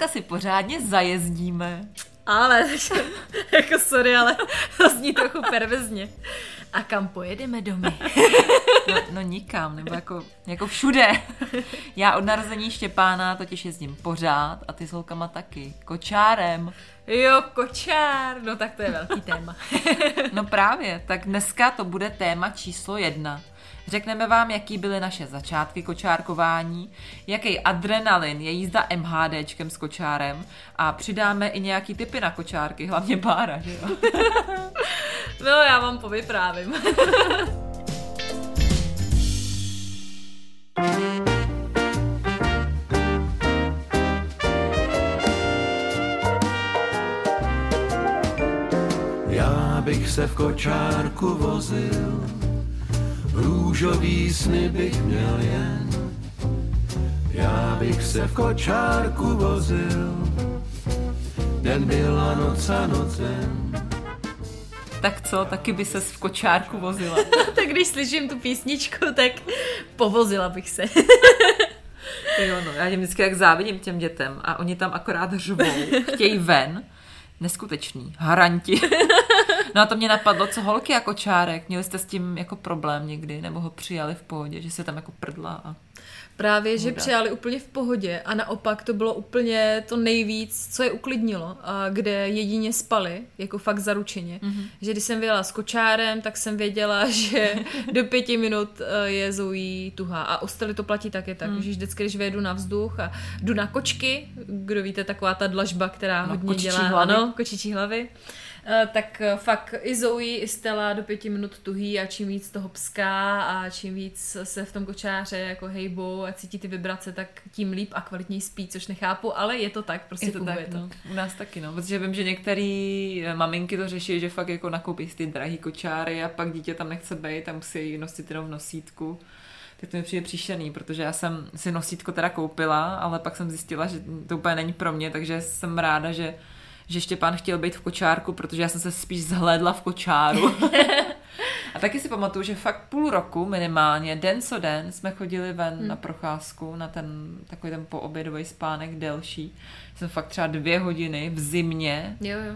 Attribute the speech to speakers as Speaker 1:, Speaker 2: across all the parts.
Speaker 1: Dneska si pořádně zajezdíme.
Speaker 2: Ale, jako sorry, ale to zní trochu pervezně. A kam pojedeme domy?
Speaker 1: No, no nikam, nebo jako, jako všude. Já od narození Štěpána totiž jezdím pořád a ty s holkama taky. Kočárem.
Speaker 2: Jo, kočár, no tak to je velký téma.
Speaker 1: No právě, tak dneska to bude téma číslo jedna. Řekneme vám, jaký byly naše začátky kočárkování, jaký adrenalin je jízda MHDčkem s kočárem a přidáme i nějaký typy na kočárky, hlavně Bára, že jo?
Speaker 2: No, já vám povyprávím.
Speaker 3: Já bych se v kočárku vozil, růžový sny bych měl jen. Já bych se v kočárku vozil, den byla noc a nocem.
Speaker 1: Tak co, taky by ses v kočárku vozila.
Speaker 2: tak když slyším tu písničku, tak povozila bych se.
Speaker 1: jo, no, já těm vždycky jak závidím těm dětem a oni tam akorát řvou, chtějí ven. Neskutečný, haranti. No a to mě napadlo, co holky jako čárek, měli jste s tím jako problém někdy, nebo ho přijali v pohodě, že se tam jako prdla a...
Speaker 2: Právě, že přijali úplně v pohodě a naopak to bylo úplně to nejvíc, co je uklidnilo a kde jedině spali, jako fakt zaručeně. Mm-hmm. Že když jsem vyjela s kočárem, tak jsem věděla, že do pěti minut eh, je Zoe tuhá. A ostali to platí taky tak, mm. že vždycky, když vyjedu na vzduch a jdu na kočky, kdo víte, taková ta dlažba, která no, hodně dělá,
Speaker 1: hlavy.
Speaker 2: ano, kočičí hlavy, tak eh, fakt i Zoe, i Stella do pěti minut tuhý a čím víc toho pská a čím víc se v tom kočáře jako hejbou a cítí ty vibrace, tak tím líp a kvalitněji spí, což nechápu, ale je to tak, prostě
Speaker 1: je to tak,
Speaker 2: to.
Speaker 1: No. U nás taky, no, protože vím, že některé eh, maminky to řeší, že fakt jako nakoupí ty drahý kočáry a pak dítě tam nechce být a musí nosit jenom v nosítku tak to mi přijde příšerný, protože já jsem si nosítko teda koupila, ale pak jsem zjistila, že to úplně není pro mě, takže jsem ráda, že že Štěpán chtěl být v kočárku, protože já jsem se spíš zhlédla v kočáru. a taky si pamatuju, že fakt půl roku minimálně, den co den, jsme chodili ven hmm. na procházku, na ten takový ten poobědový spánek delší. Jsem fakt třeba dvě hodiny v zimě
Speaker 2: jo, jo.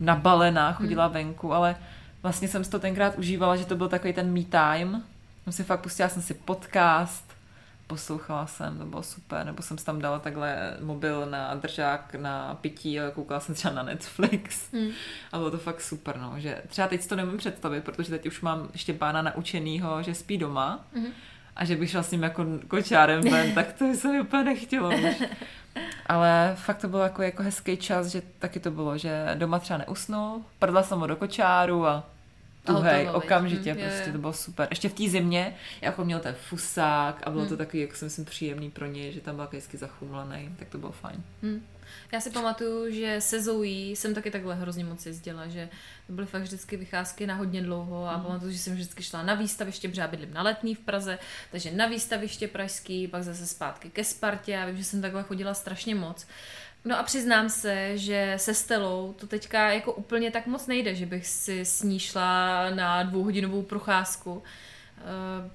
Speaker 1: nabalená chodila hmm. venku, ale vlastně jsem si to tenkrát užívala, že to byl takový ten me time. Jsem si fakt pustila jsem si podcast, poslouchala jsem, to bylo super, nebo jsem si tam dala takhle mobil na držák na pití a koukala jsem třeba na Netflix hmm. a bylo to fakt super, no, že třeba teď si to nemůžu představit, protože teď už mám ještě pána naučenýho, že spí doma hmm. a že bych šla s ním jako kočárem ven, tak to se mi úplně nechtělo už. Ale fakt to bylo jako, jako hezký čas, že taky to bylo, že doma třeba neusnul, prdla jsem ho do kočáru a tuhej, okamžitě, hmm, prostě je. to bylo super. Ještě v té zimě, jako měl ten fusák a bylo hmm. to takový, jako si myslím, příjemný pro ně, že tam byl hezky zachumlený, tak to bylo fajn. Hmm.
Speaker 2: Já si pamatuju, že se Zoe jsem taky takhle hrozně moc jezdila, že to byly fakt vždycky vycházky na hodně dlouho a mm. pamatuju, že jsem vždycky šla na výstaviště, protože já bydlím na letní v Praze, takže na výstaviště pražský, pak zase zpátky ke Spartě a vím, že jsem takhle chodila strašně moc. No a přiznám se, že se Stelou to teďka jako úplně tak moc nejde, že bych si s ní šla na dvouhodinovou procházku, uh,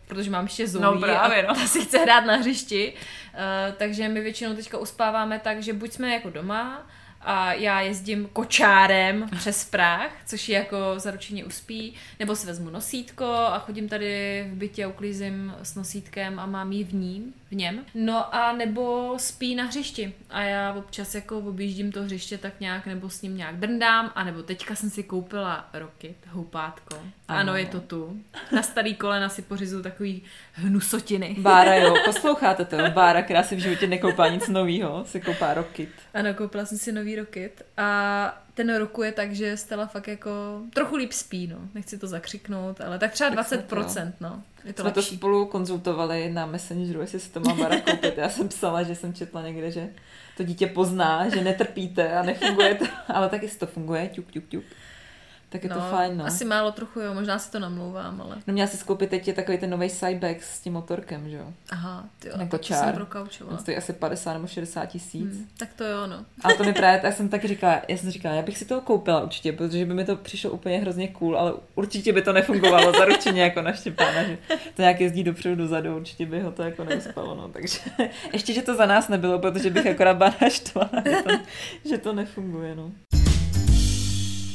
Speaker 2: protože mám ještě Zoe
Speaker 1: no, právě, no.
Speaker 2: a ta si chce hrát na hřišti, uh, takže my většinou teďka uspáváme tak, že buď jsme jako doma, a já jezdím kočárem přes Prah, což je jako zaručeně uspí, nebo si vezmu nosítko a chodím tady v bytě a uklízím s nosítkem a mám ji v ním, v něm. No a nebo spí na hřišti a já občas jako objíždím to hřiště tak nějak, nebo s ním nějak drndám, a nebo teďka jsem si koupila roky, houpátko. Ano, ano je to tu. Na starý kolena si pořizu takový hnusotiny.
Speaker 1: Bára, jo, posloucháte to, Bára, která si v životě nekoupá nic nového, si koupá roky.
Speaker 2: Ano, koupila jsem si nový Rocket a ten rokuje tak, že Stella fakt jako trochu líp spí, no. Nechci to zakřiknout, ale tak třeba
Speaker 1: Tak snad
Speaker 2: 20%, no. Je to
Speaker 1: Jsme to
Speaker 2: lepší.
Speaker 1: spolu konzultovali na Messengeru, jestli se to má Bara koupit. Já jsem psala, že jsem četla někde, že to dítě pozná, že netrpíte a nefunguje to. Ale tak jestli to funguje, ťuk, ťuk, ťuk. Tak je to fajn, no.
Speaker 2: Asi málo trochu, jo, možná si to namlouvám, ale...
Speaker 1: No měla si skoupit teď je takový ten nový Cybex s tím motorkem, že jo?
Speaker 2: Aha, ty jo,
Speaker 1: Jako čár.
Speaker 2: jsem prokaučovala.
Speaker 1: stojí asi 50 nebo 60 tisíc.
Speaker 2: Hmm, tak to jo, no.
Speaker 1: A to mi právě, tak jsem taky říkala, já jsem říkala, já bych si to koupila určitě, protože by mi to přišlo úplně hrozně cool, ale určitě by to nefungovalo zaručeně jako na Štěpána, že to nějak jezdí dopředu, dozadu, určitě by ho to jako neuspalo, no, takže ještě, že to za nás nebylo, protože bych akorát byla naštvala, že to, že to nefunguje, no.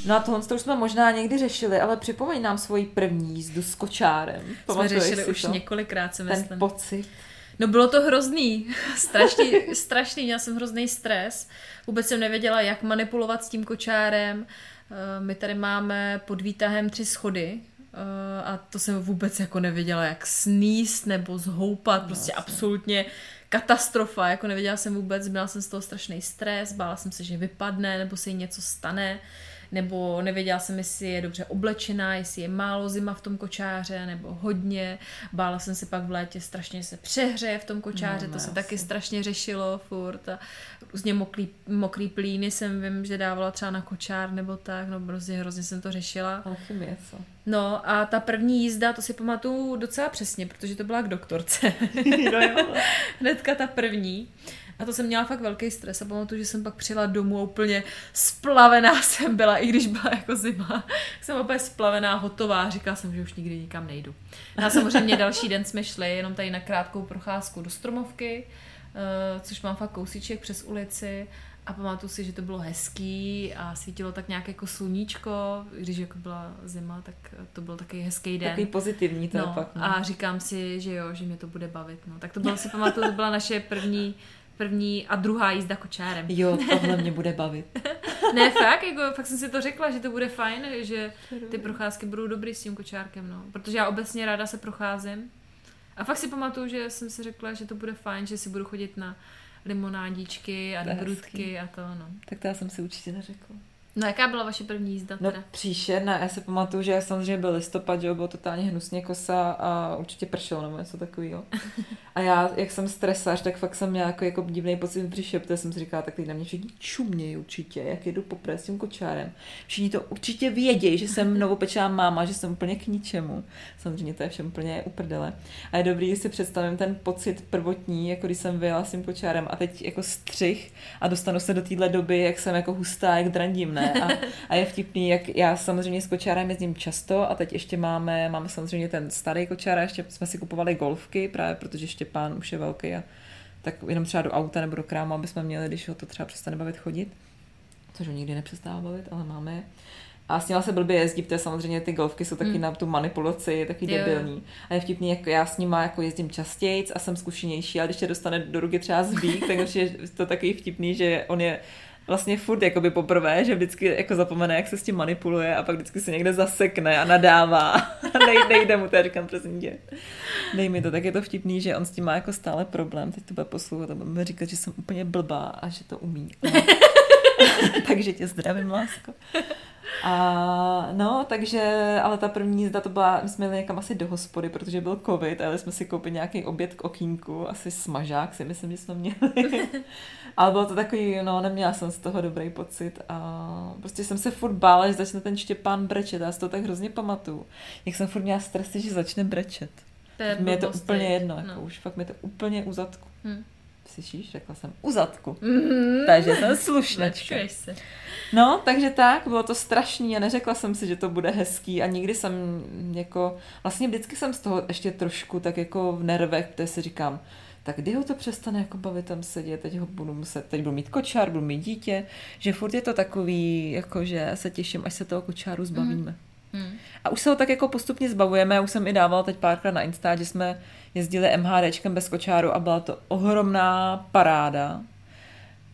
Speaker 1: No a tohle to už jsme možná někdy řešili, ale připomeň nám svoji první jízdu s kočárem.
Speaker 2: Jsme
Speaker 1: Pamatuješ
Speaker 2: řešili
Speaker 1: si
Speaker 2: už
Speaker 1: to?
Speaker 2: několikrát, si
Speaker 1: Ten
Speaker 2: myslím.
Speaker 1: pocit.
Speaker 2: No bylo to hrozný, strašný, strašný, měla jsem hrozný stres. Vůbec jsem nevěděla, jak manipulovat s tím kočárem. Eh, My tady máme pod výtahem tři schody eh, a to jsem vůbec jako nevěděla, jak sníst nebo zhoupat, prostě absolutně katastrofa, jako nevěděla jsem vůbec, měla jsem z toho strašný stres, bála jsem se, že vypadne nebo se jí něco stane, nebo nevěděla jsem, jestli je dobře oblečená, jestli je málo zima v tom kočáře, nebo hodně. Bála jsem se pak v létě strašně se přehřeje v tom kočáře,
Speaker 1: No,
Speaker 2: to
Speaker 1: no,
Speaker 2: se
Speaker 1: asi.
Speaker 2: taky strašně řešilo furt a různě mokrý, mokrý plíny jsem vím, že dávala třeba na kočár nebo tak, no prostě hrozně jsem to řešila.
Speaker 1: Alchymie, co?
Speaker 2: No a ta první jízda, to si pamatuju docela přesně, protože to byla k doktorce.
Speaker 1: no jo.
Speaker 2: Hnedka ta první. A to jsem měla fakt velký stres a pamatuju, že jsem pak přijela domů a úplně splavená jsem byla, i když byla jako zima. Jsem úplně splavená, hotová, říkala jsem, že už nikdy nikam nejdu. No a samozřejmě další den jsme šli jenom tady na krátkou procházku do Stromovky, eh, což mám fakt kousíček přes ulici a pamatuju si, že to bylo hezký a svítilo tak nějak jako sluníčko, i když jako byla zima, tak to byl takový hezký den.
Speaker 1: Takový pozitivní to
Speaker 2: No,
Speaker 1: pak. No.
Speaker 2: a říkám si, že jo, že mě to bude bavit. No. Tak to bylo, si pamatuju, to byla naše první, první a druhá jízda kočárem.
Speaker 1: Jo, tohle mě bude bavit.
Speaker 2: Ne, fakt, jako, fakt jsem si to řekla, že to bude fajn, že ty procházky budou dobrý s tím kočárkem, no. Protože já obecně ráda se procházím. A fakt si pamatuju, že jsem si řekla, že to bude fajn, že si budu chodit na limonádičky a brudky a to, no.
Speaker 1: Tak to já jsem si určitě neřekla.
Speaker 2: No jaká byla vaše první jízda
Speaker 1: No
Speaker 2: teda?
Speaker 1: příšerná, já si pamatuju, že samozřejmě byl listopad, že jo, bylo totálně hnusně kosa a určitě pršelo nebo něco takového. A já, jak jsem stresař, tak fakt jsem měla jako, jako divný pocit přišel, protože jsem si říkala, tak teď na mě všichni čumějí určitě, jak jedu poprvé s tím kočárem. Všichni to určitě vědějí, že jsem novopečená máma, že jsem úplně k ničemu. Samozřejmě to je všem úplně uprdele. A je dobrý, si představím ten pocit prvotní, jako když jsem vyjela s tím kočárem a teď jako střih a dostanu se do téhle doby, jak jsem jako hustá, jak drandím, ne? A, a je vtipný, jak já samozřejmě s kočárem jezdím často a teď ještě máme, máme samozřejmě ten starý kočár a ještě jsme si kupovali golfky, právě protože Štěpán už je velký a tak jenom třeba do auta nebo do krámu, aby jsme měli, když ho to třeba přestane bavit chodit, což ho nikdy nepřestává bavit, ale máme je. A s ním se blbě jezdí, protože samozřejmě ty golfky jsou taky
Speaker 2: Hmm.
Speaker 1: na tu manipulaci, taky
Speaker 2: Jo, jo.
Speaker 1: debilní. A je vtipný, jak já s ním jako jezdím častěji a jsem zkušenější, ale když tě dostane do ruky třeba zbík, tak je to takový vtipný, že on je vlastně furt jakoby poprvé, že vždycky jako zapomene, jak se s tím manipuluje a pak vždycky se někde zasekne a nadává a nej, nejde mu to, já říkám prosím tě. Dej mi to, tak je to vtipný, že on s tím má jako stále problém, teď to bude poslouchat a bude mi říkat, že jsem úplně blbá a že to umí. takže tě zdravím, lásko. A no, takže, ale ta první jízda to byla, my jsme jeli někam asi do hospody, protože byl covid a jeli jsme si koupit nějaký oběd k okýnku, asi smažák si myslím, že jsme měli. ale bylo to takový, no, neměla jsem z toho dobrý pocit a prostě jsem se furt bála, že začne ten Štěpán brečet, já si to tak hrozně pamatuju. Jak jsem furt měla stresy, že začne brečet.
Speaker 2: To je
Speaker 1: Mně je to úplně jedno, jako
Speaker 2: No.
Speaker 1: už fakt mi to úplně u zadku. Slyšíš? Řekla jsem u zadku.
Speaker 2: Mhm.
Speaker 1: Takže jsem slušnačka.
Speaker 2: Se.
Speaker 1: No, takže tak, bylo to strašný a neřekla jsem si, že to bude hezký a nikdy jsem jako, vlastně vždycky jsem z toho ještě trošku tak jako v nervech, protože si říkám, tak kdy ho to přestane jako bavit tam sedět, teď ho budu muset, teď budu mít kočár, budu mít dítě, že furt je to takový, jako že se těším, až se toho kočáru zbavíme.
Speaker 2: Hm.
Speaker 1: A už se ho tak jako postupně zbavujeme, já už jsem i dávala teď párkrát na Insta, že jsme jezdili MHDčkem bez kočáru a byla to ohromná paráda,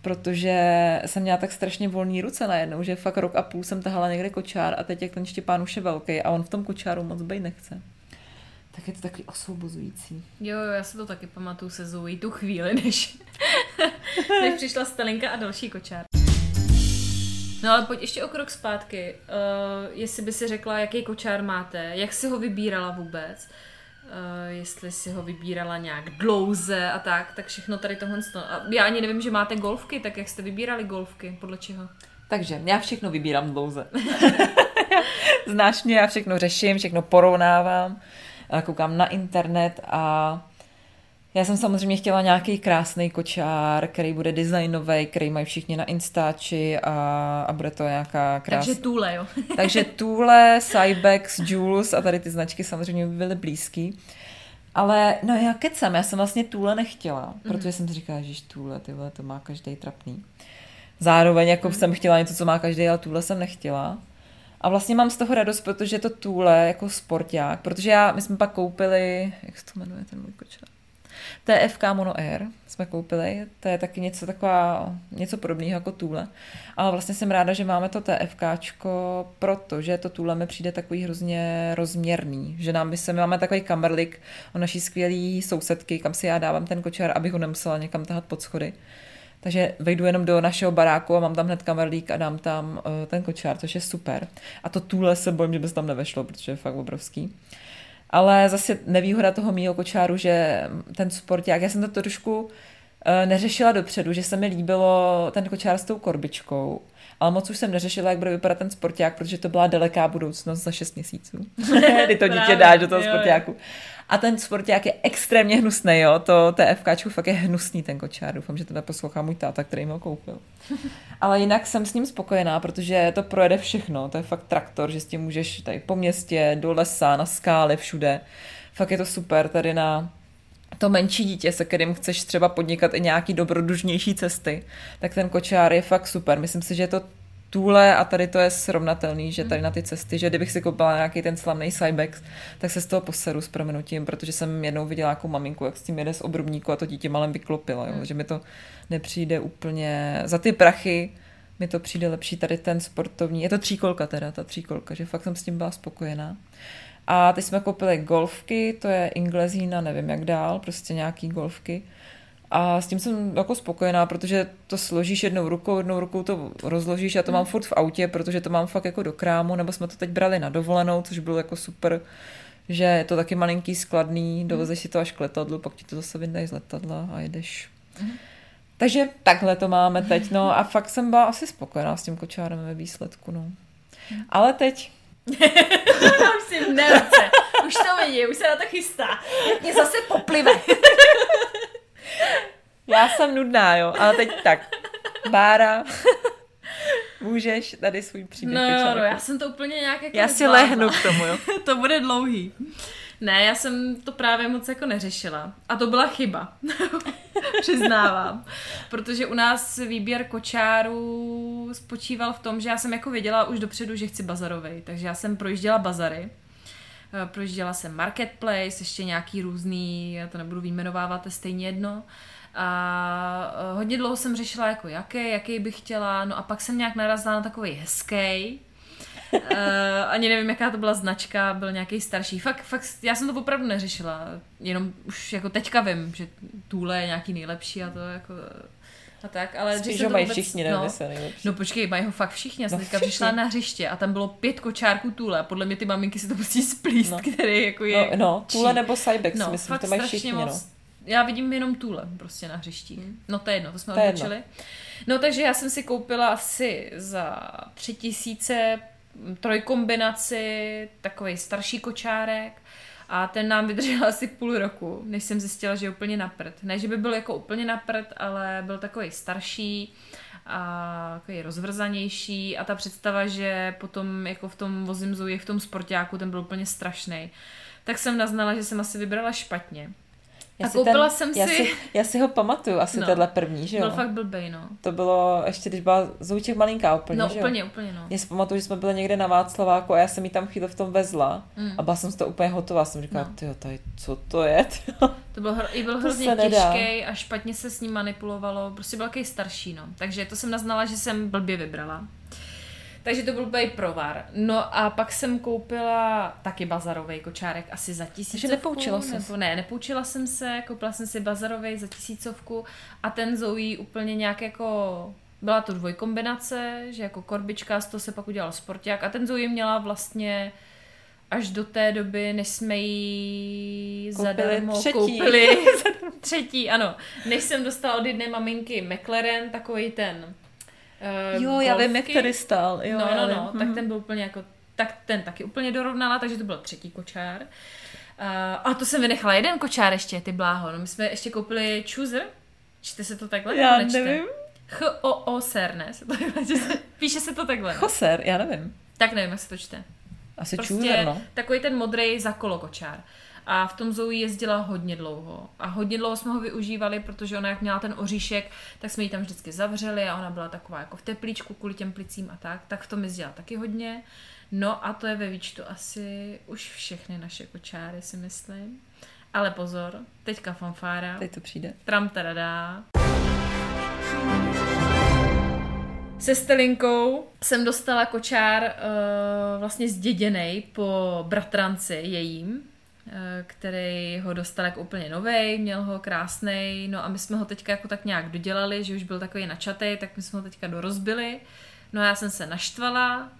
Speaker 1: protože jsem měla tak strašně volný ruce najednou, že fakt rok a půl jsem tahala někde kočár a teď jak ten Štěpán už je velký a on v tom kočáru moc být nechce. Tak je to takový osvobozující.
Speaker 2: Jo, jo, já se to taky pamatuju se Zoe tu chvíli, než, než přišla Stelinka a další kočár. No ale pojď ještě o krok zpátky. Uh, jestli by si řekla, jaký kočár máte, jak si ho vybírala vůbec, uh, jestli si ho vybírala nějak dlouze a tak, tak všechno tady tohle. A já ani nevím, že máte golfky, tak jak jste vybírali golfky, podle čeho?
Speaker 1: Takže já všechno vybírám dlouze. Znáš mě, já všechno řeším, všechno porovnávám, eh, koukám na internet a já jsem samozřejmě chtěla nějaký krásný kočár, který bude designový, který mají všichni na Instači a, a bude to nějaká krásná.
Speaker 2: Takže Tule, jo.
Speaker 1: Takže Tule, Cybex, Jules a tady ty značky samozřejmě by byly blízký. Ale no já kecam, já jsem vlastně Tule nechtěla,
Speaker 2: Mhm.
Speaker 1: protože jsem si říkala, že Tule, ty vole, to má každý trapný. Zároveň jako jsem chtěla něco, co má každý, ale Tule jsem nechtěla. A vlastně mám z toho radost, protože to Tule jako sporták, protože já, my jsme pak koupili, jak se to jmenuje ten můj kočár? TFK Mono Air jsme koupili, to je taky něco taková, něco podobného jako Tule. Ale vlastně jsem ráda, že máme to TFKčko, protože to Tule mi přijde takový hrozně rozměrný, že nám by se, my máme takový kamerlik o naší skvělý sousedky, kam si já dávám ten kočár, abych ho nemusela někam tahat pod schody. Takže vejdu jenom do našeho baráku a mám tam hned kamerlík a dám tam uh, ten kočár, což je super. A to Tule se bojím, že by se tam nevešlo, protože je fakt obrovský. Ale zase nevýhoda toho mýho kočáru, že ten sporták, já jsem to trošku eh, neřešila dopředu, že se mi líbilo ten kočár s tou korbičkou, ale moc už jsem neřešila, jak bude vypadat ten sporták, protože to byla daleká budoucnost za 6 měsíců. Kdy to dítě dáš do toho sportáku. A ten sporták je extrémně hnusný, jo. To TFKčku fakt je hnusný ten kočár. Doufám, že to poslouchá můj táta, který mi ho koupil. Ale jinak jsem s ním spokojená, protože to projede všechno. To je fakt traktor, že s tím můžeš tady po městě, do lesa, na skály, všude. Fakt je to super tady na to menší dítě, se kterým chceš třeba podnikat i nějaký dobrodružnější cesty, tak ten kočár je fakt super. Myslím si, že je to Tule a tady to je srovnatelný, že tady na ty cesty, že kdybych si koupila nějaký ten slavný Cybex, tak se z toho poseru s prominutím, protože jsem jednou viděla jako maminku, jak s tím jede z obrubníku a to dítě malem vyklopila, jo? že mi to nepřijde úplně, za ty prachy mi to přijde lepší tady ten sportovní, je to tříkolka teda, ta tříkolka, že fakt jsem s tím byla spokojená. A teď jsme koupili golfky, to je Inglezína, nevím jak dál, prostě nějaký golfky. A s tím jsem jako spokojená, protože to složíš jednou rukou, jednou rukou to rozložíš, já to mám furt v autě, protože to mám fakt jako do krámu, nebo jsme to teď brali na dovolenou, což bylo jako super, že je to taky malinký, skladný, dovezeš si to až k letadlu, pak ti to zase vyndají z letadla a jedeš. Takže takhle to máme teď, no a fakt jsem byla asi spokojená s tím kočárem ve výsledku, no. Ale teď
Speaker 2: už si v nerce. Už to vidí, už se na to chystá. Mě zase poplive.
Speaker 1: Já jsem nudná, jo, ale teď tak. Bára, můžeš tady svůj příběh
Speaker 2: No jo, no, já jsem to úplně nějak jako
Speaker 1: já si lehnu k tomu, jo.
Speaker 2: to bude dlouhý. Ne, já jsem to právě moc jako neřešila. A to byla chyba. Přiznávám. Protože u nás výběr kočárů spočíval v tom, že já jsem jako věděla už dopředu, že chci bazarovej. Takže já jsem projížděla bazary. Eh, Projížděla jsem Marketplace, ještě nějaký různý, já to nebudu vyjmenovávat, je stejně jedno. A eh, hodně dlouho jsem řešila, jako jaký, jaký bych chtěla, no a pak jsem nějak narazila na takový hezký, Uh, ani nevím, jaká to byla značka, byl nějaký starší. Fakt, fakt, já jsem to opravdu neřešila. Jenom už jako teďka vím, že Tule je nějaký nejlepší a to jako a tak, ale
Speaker 1: Spíš
Speaker 2: že
Speaker 1: ho
Speaker 2: to
Speaker 1: mají
Speaker 2: vůbec-
Speaker 1: všichni, nejlepší.
Speaker 2: No počkej, mají ho fakt všichni. Já jsem
Speaker 1: No
Speaker 2: teďka
Speaker 1: všichni.
Speaker 2: přišla na hřiště a tam bylo pět kočárků Tule. Podle mě ty maminky si to musí splíst,
Speaker 1: No.
Speaker 2: který jako je...
Speaker 1: No, no Tule nebo Cybex,
Speaker 2: no,
Speaker 1: myslím,
Speaker 2: fakt
Speaker 1: to mají
Speaker 2: strašně
Speaker 1: všichni,
Speaker 2: moc.
Speaker 1: no.
Speaker 2: Já vidím jenom Tule prostě na hřištích. No to je jedno, to jsme
Speaker 1: To
Speaker 2: odbočili. No takže já jsem si koupila asi za tři tisíce trojkombinaci, takový starší kočárek a ten nám vydržel asi půl roku, než jsem zjistila, že je úplně na prd. Ne, že by byl jako úplně na prd, ale byl takový starší a takový rozvrzanější a ta představa, že potom jako v tom vozím Zoe, v tom sportáku, ten byl úplně strašný. Tak jsem naznala, že jsem asi vybrala špatně.
Speaker 1: Já
Speaker 2: A
Speaker 1: si
Speaker 2: koupila
Speaker 1: ten,
Speaker 2: jsem
Speaker 1: já
Speaker 2: si-
Speaker 1: si... Já si ho pamatuju, asi
Speaker 2: No.
Speaker 1: tenhle první, že jo?
Speaker 2: Byl fakt blbej, no.
Speaker 1: To bylo ještě, když byla Zouček malinká úplně,
Speaker 2: No
Speaker 1: že jo?
Speaker 2: úplně, úplně, no.
Speaker 1: Já si pamatuju, že jsme byli někde na Václaváku a já jsem jí tam chvíli v tom vezla
Speaker 2: Mm.
Speaker 1: a byla jsem z toho úplně hotová. Jsem říkala,
Speaker 2: No.
Speaker 1: tyjo, tady, co to je? tyjo?
Speaker 2: To byl, hro, i byl hrozně těžký a špatně se s ním manipulovalo. Prostě byl starší, no. Takže to jsem naznala, že jsem blbě vybrala. Takže to byl úplně provar. No a pak jsem koupila taky bazarový kočárek asi za tisícovku.
Speaker 1: nepoučila ses.
Speaker 2: Nebo ne, nepoučila jsem se, koupila jsem si bazarový za tisícovku a ten Zoe úplně nějak jako byla to dvojkombinace, že jako korbička, z toho se pak udělal sporták a ten Zoe měla vlastně až do té doby, než jsme jí
Speaker 1: Koupili
Speaker 2: zadarmo
Speaker 1: třetí.
Speaker 2: koupili třetí, ano. Než jsem dostala od jedné maminky McLaren, takový ten uh,
Speaker 1: Jo, já vím, jak
Speaker 2: golfky.
Speaker 1: tady stál. Jo,
Speaker 2: no, no, no, tak ten byl úplně jako, tak ten taky úplně dorovnala, takže to byl třetí kočár. Uh, a to jsem vynechala jeden kočár ještě, ty bláho. No, my jsme ještě koupili Chooser. Čte se to takhle?
Speaker 1: Já
Speaker 2: nečte?
Speaker 1: nevím.
Speaker 2: H-O-O-S-E-R, ne? Se to Píše se to takhle.
Speaker 1: Choser, já nevím.
Speaker 2: Tak nevím, jak se to čte.
Speaker 1: Asi
Speaker 2: Prostě
Speaker 1: čůzer, no.
Speaker 2: takový ten modrý za kolo kočár. A v tom Zoe jezdila hodně dlouho. A hodně dlouho jsme ho využívali, protože ona jak měla ten oříšek, tak jsme ji tam vždycky zavřeli a ona byla taková jako v teplíčku kvůli těm plicím a tak. Tak v tom jezdila taky hodně. No a to je ve výčtu asi už všechny naše kočáry, si myslím. Ale pozor, teďka fanfára.
Speaker 1: Teď to přijde.
Speaker 2: Tram tadadá. Se Stelinkou jsem dostala kočár uh, vlastně zděděnej po bratranci jejím, který ho dostal jako úplně novej, měl ho krásnej, no a my jsme ho teďka jako tak nějak dodělali, že už byl takový načatej, tak my jsme ho teďka dorozbili. No a já jsem se naštvala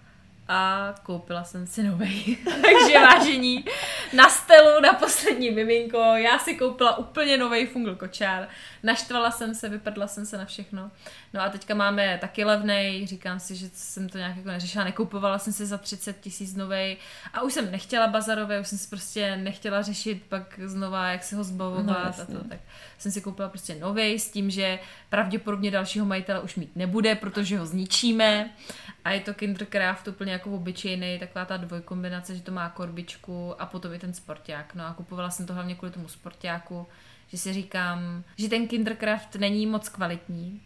Speaker 2: a koupila jsem si novej. Takže vážení, na stelu na poslední miminko, já si koupila úplně nový fungl kočár. Naštvala jsem se, vypadla jsem se na všechno. No a teďka máme taky levnej, říkám si, že jsem to nějak jako neřešila, nekoupovala jsem si za 30 tisíc novej a už jsem nechtěla bazarové, už jsem si prostě nechtěla řešit pak znova, jak se ho
Speaker 1: No,
Speaker 2: zbavovat a
Speaker 1: jasně.
Speaker 2: to, tak jsem si koupila prostě novej s tím, že pravděpodobně dalšího majitele už mít nebude, protože ho zničíme a je to Kindercraft úplně jako obyčejný, taková ta dvojkombinace, že to má korbičku a potom i ten sporták. No a kupovala jsem to hlavně kvůli tomu sportáku, že si říkám, že ten Kindercraft není moc kvalitní,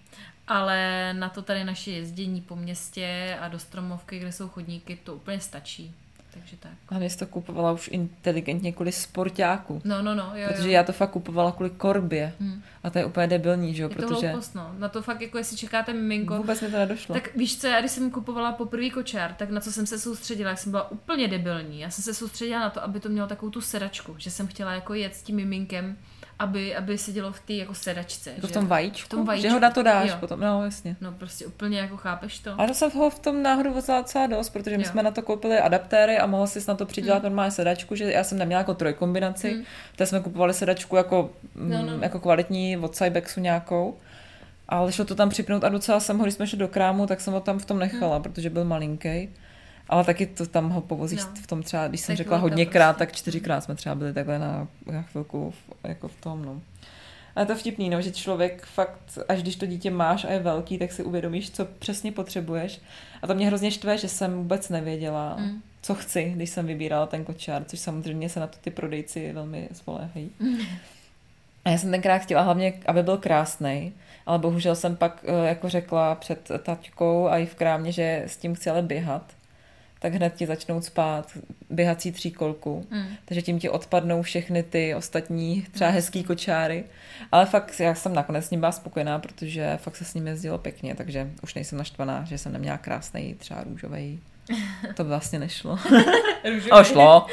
Speaker 2: ale na to tady naše jezdění po městě a do stromovky, kde jsou chodníky, to úplně stačí. Takže tak.
Speaker 1: Hlavně jsi to kupovala už inteligentně kvůli sportáku.
Speaker 2: No, no, no, jo,
Speaker 1: Protože
Speaker 2: jo.
Speaker 1: já to fakt kupovala kvůli korbě.
Speaker 2: Hmm.
Speaker 1: A to je úplně debilní, že jo?
Speaker 2: Je to
Speaker 1: Protože
Speaker 2: hloupost, no. Na to fakt, jako jestli čekáte miminko,
Speaker 1: vůbec mi to nedošlo.
Speaker 2: Tak víš co, já když jsem kupovala poprvé kočár, tak na co jsem se soustředila, jak jsem byla úplně debilní. Já jsem se soustředila na to, aby to mělo takovou tu sedačku, že jsem chtěla jako jet s tím miminkem, aby, aby sedělo v té jako sedačce.
Speaker 1: Jako v
Speaker 2: že-
Speaker 1: tom vajíčku?
Speaker 2: v tom vajíčku.
Speaker 1: Že ho na to dáš
Speaker 2: Jo.
Speaker 1: potom, no jasně.
Speaker 2: No prostě úplně jako chápeš to.
Speaker 1: To jsem ho v tom náhodou vzala docela dost, protože my
Speaker 2: Jo.
Speaker 1: jsme na to koupili adaptéry a mohla si na to přidělat normálně sedačku, že já jsem neměla jako trojkombinaci,
Speaker 2: Mm.
Speaker 1: tak jsme kupovali sedačku jako,
Speaker 2: No, no.
Speaker 1: mm, jako kvalitní od Cybexu nějakou. Ale šlo to tam připnout a docela jsem ho, když jsme šli do krámu, tak jsem ho tam v tom nechala, protože byl malinký. Ale taky to tam ho povozíš.
Speaker 2: No.
Speaker 1: v tom třeba, když jsem
Speaker 2: Tak
Speaker 1: řekla hodněkrát,
Speaker 2: prostě.
Speaker 1: tak čtyřikrát jsme třeba byli takhle na, na chvilku v, jako v tom, no. Ale to vtipný, no, že člověk fakt, až když to dítě máš a je velký, tak si uvědomíš, co přesně potřebuješ. A to mě hrozně štve, že jsem vůbec nevěděla,
Speaker 2: Mm.
Speaker 1: co chci, když jsem vybírala ten kočár, což samozřejmě se na to ty prodejci velmi spoléhají. A já jsem tenkrát chtěla hlavně, aby byl krásný, ale bohužel jsem pak eh, jako řekla před taťkou a i v krámě, že s tím chci ale běhat, tak hned ti začnou spát běhací tříkolku.
Speaker 2: Mm.
Speaker 1: Takže tím ti odpadnou všechny ty ostatní třeba hezký kočáry. Ale fakt já jsem nakonec s ním byla spokojená, protože fakt se s ním jezdilo pěkně, takže už nejsem naštvaná, že jsem neměla krásný třeba růžový. To vlastně nešlo. A šlo.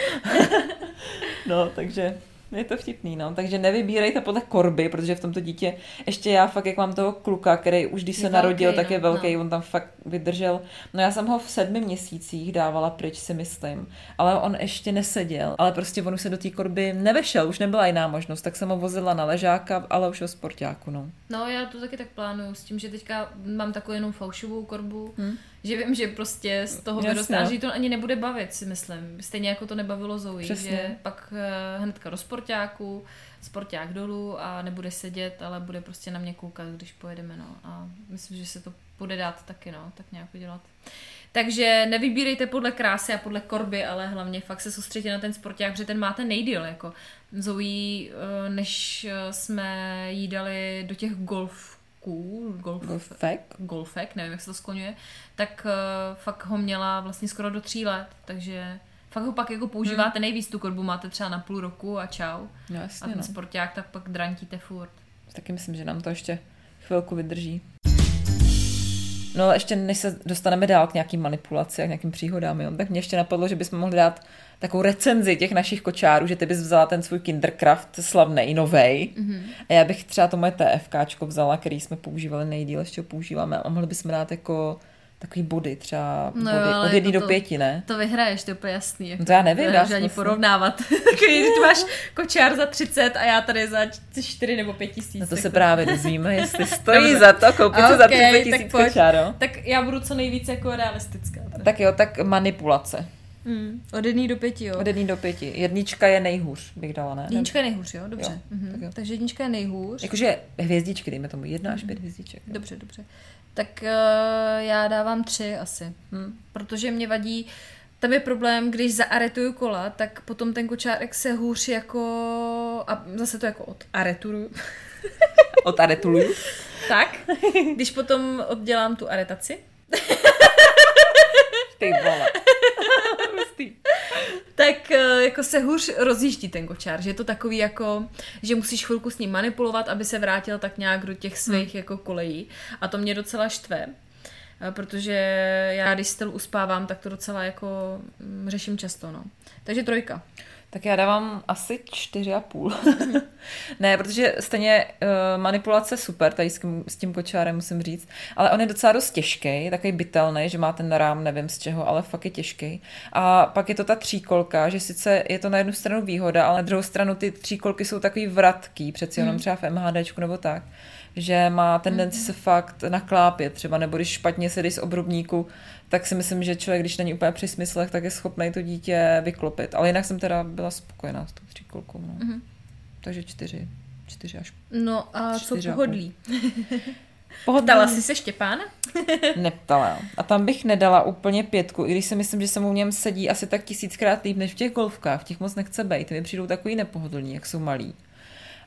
Speaker 1: no, takže je to vtipný, no. Takže nevybírejte podle korby, protože v tomto dítě, ještě já fakt, jak mám toho kluka, který už když
Speaker 2: Je
Speaker 1: se narodil,
Speaker 2: velký,
Speaker 1: tak je
Speaker 2: no,
Speaker 1: velký,
Speaker 2: no.
Speaker 1: on tam fakt vydržel. No já jsem ho v sedmi měsících dávala pryč, si myslím, ale on ještě neseděl, ale prostě on už se do té korby nevešel, už nebyla jiná možnost, tak jsem ho vozila na ležáka, ale už o sportáku, no.
Speaker 2: No já to taky tak plánuju s tím, že teďka mám takovou jenom faušovou korbu,
Speaker 1: Hm.
Speaker 2: Že vím, že prostě z toho vyroste a že to ani nebude bavit, si myslím. Stejně jako to nebavilo Zoe,
Speaker 1: Přesně.
Speaker 2: že pak eh, hnedka do sportáku, sporták dolů a nebude sedět, ale bude prostě na mě koukat, když pojedeme, no. A myslím, že se to bude dát taky, no, tak nějak udělat. Takže nevybírejte podle krásy a podle korby, ale hlavně fakt se soustředit na ten sporták, protože ten máte nejdýl, jako Zoe, eh, než eh, jsme jí dali do těch golfků, golf,
Speaker 1: Fek?
Speaker 2: golfek, nevím, jak se to skloňuje, tak uh, fakt ho měla vlastně skoro do tří let, takže fakt ho pak jako používáte nejvíc, tu korbu máte třeba na půl roku a čau.
Speaker 1: No
Speaker 2: A
Speaker 1: jasně,
Speaker 2: ten
Speaker 1: no.
Speaker 2: sporták tak pak drantíte furt.
Speaker 1: Taky myslím, že nám to ještě chvilku vydrží. No ale ještě než se dostaneme dál k nějakým manipulaci a k nějakým příhodám, jo, tak mě ještě napadlo, že bychom mohli dát takovou recenzi těch našich kočárů, že ty bys vzala ten svůj Kindercraft slavný, novej. Mm-hmm. A já bych třeba to moje TFKčko vzala, který jsme používali nejdíl, ještě ho používáme a mohli bychom dát jako takový body, třeba
Speaker 2: No
Speaker 1: body, od jedné
Speaker 2: jako
Speaker 1: do pěti, ne?
Speaker 2: To vyhraješ, to je úplně jasný. Jako,
Speaker 1: No to já nevím, já
Speaker 2: ani porovnávat. Když máš kočár za 30 a já tady za 4 nebo 5 tisíc.
Speaker 1: No to
Speaker 2: tak
Speaker 1: se právě dozvíme, jestli stojí
Speaker 2: Dobře.
Speaker 1: za to koupit si za
Speaker 2: Ok,
Speaker 1: 30
Speaker 2: tak
Speaker 1: tisíc kočár?
Speaker 2: Tak já budu co nejvíc jako realistická. teda.
Speaker 1: Tak jo, tak manipulace.
Speaker 2: Hmm. Od jedný do pěti, jo.
Speaker 1: Od jedné do pěti. Jednička je nejhůř, bych dala, ne?
Speaker 2: Jednička je nejhůř, jo? Dobře.
Speaker 1: Jo,
Speaker 2: Mhm.
Speaker 1: tak jo.
Speaker 2: Takže jednička je nejhůř.
Speaker 1: Jakože hvězdičky, dejme tomu jedna až pět hvězdiček. jo.
Speaker 2: Dobře, dobře. Tak uh, já dávám tři asi.
Speaker 1: Hm.
Speaker 2: Protože mě vadí, tam je problém, když zaaretuju kola, tak potom ten kočárek se hůř jako, a zase to jako od aretuju,
Speaker 1: Od aretuluju.
Speaker 2: tak, když potom oddělám tu aretaci,
Speaker 1: Ty vole. Hustý.
Speaker 2: tak eh, jako se hůř rozjíždí ten kočár, že je to takový jako, že musíš chvilku s ním manipulovat, aby se vrátil tak nějak do těch svých jako kolejí a to mě docela štve, eh, protože já když styl uspávám, tak to docela jako mm, řeším často, no. Takže trojka.
Speaker 1: Tak já dávám asi čtyři a půl. ne, protože stejně uh, manipulace super, tady s tím, s tím kočárem musím říct, ale on je docela dost těžký, takový bytelný, že má ten rám, nevím z čeho, ale fakt je těžký. A pak je to ta tříkolka, že sice je to na jednu stranu výhoda, ale na druhou stranu ty tříkolky jsou takový vratký, přeci jenom třeba v MHDčku nebo tak že má tendenci se fakt naklápět třeba, nebo když špatně sedí z obrubníku, tak si myslím, že člověk, když není úplně při smyslech, tak je schopný to dítě vyklopit. Ale jinak jsem teda byla spokojená s tou tříkolkou. No. Mm-hmm. Takže čtyři. Čtyři až.
Speaker 2: No a co pohodlí?
Speaker 1: Pohodlí.
Speaker 2: Ptala jsi se Štěpána?
Speaker 1: Neptala. A tam bych nedala úplně pětku, i když si myslím, že se mu v něm sedí asi tak tisíckrát líp než v těch golfkách. V těch moc nechce být. Ty mi přijdou takový nepohodlní, jak jsou malí.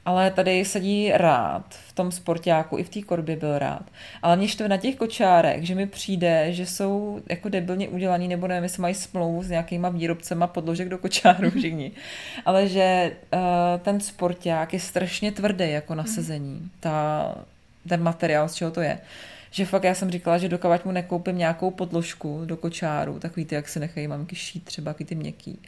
Speaker 1: Ale tady sedí rád, v tom sportáku, i v té korbě byl rád. Ale mě štve na těch kočárech, že mi přijde, že jsou jako debilně udělaný, nebo nevím, jestli mají smlouvu s nějakýma výrobcema podložek do kočáru všichni. Ale že uh, ten sporták je strašně tvrdý jako na sezení. Ta, ten materiál, z čeho to je. Že fakt já jsem říkala, že dokavať mu nekoupím nějakou podložku do kočáru, takový ty, jak si nechají mamky šít, třeba takový ty měkký,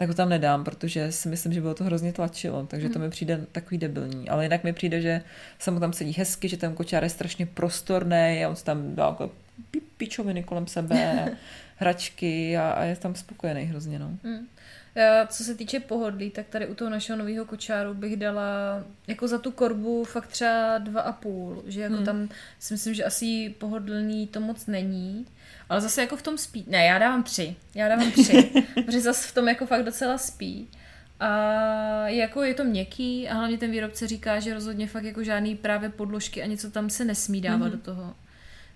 Speaker 1: tak ho tam nedám, protože si myslím, že bylo to hrozně tlačilo, takže to mi přijde takový debilní. Ale jinak mi přijde, že se mu tam sedí hezky, že ten kočár je strašně prostorný a on si tam dá jako pi- pičoviny kolem sebe, hračky a, a je tam spokojený hrozně, no.
Speaker 2: Já, co se týče pohodlí, tak tady u toho našeho nového kočáru bych dala jako za tu korbu fakt třeba dva a půl, že jako hmm. tam si myslím, že asi pohodlný to moc není, ale zase jako v tom spí. Ne, já dávám tři, já dávám tři, protože zase v tom jako fakt docela spí. A jako je to měkký a hlavně ten výrobce říká, že rozhodně fakt jako žádný právě podložky a něco tam se nesmí dávat mm-hmm. do toho.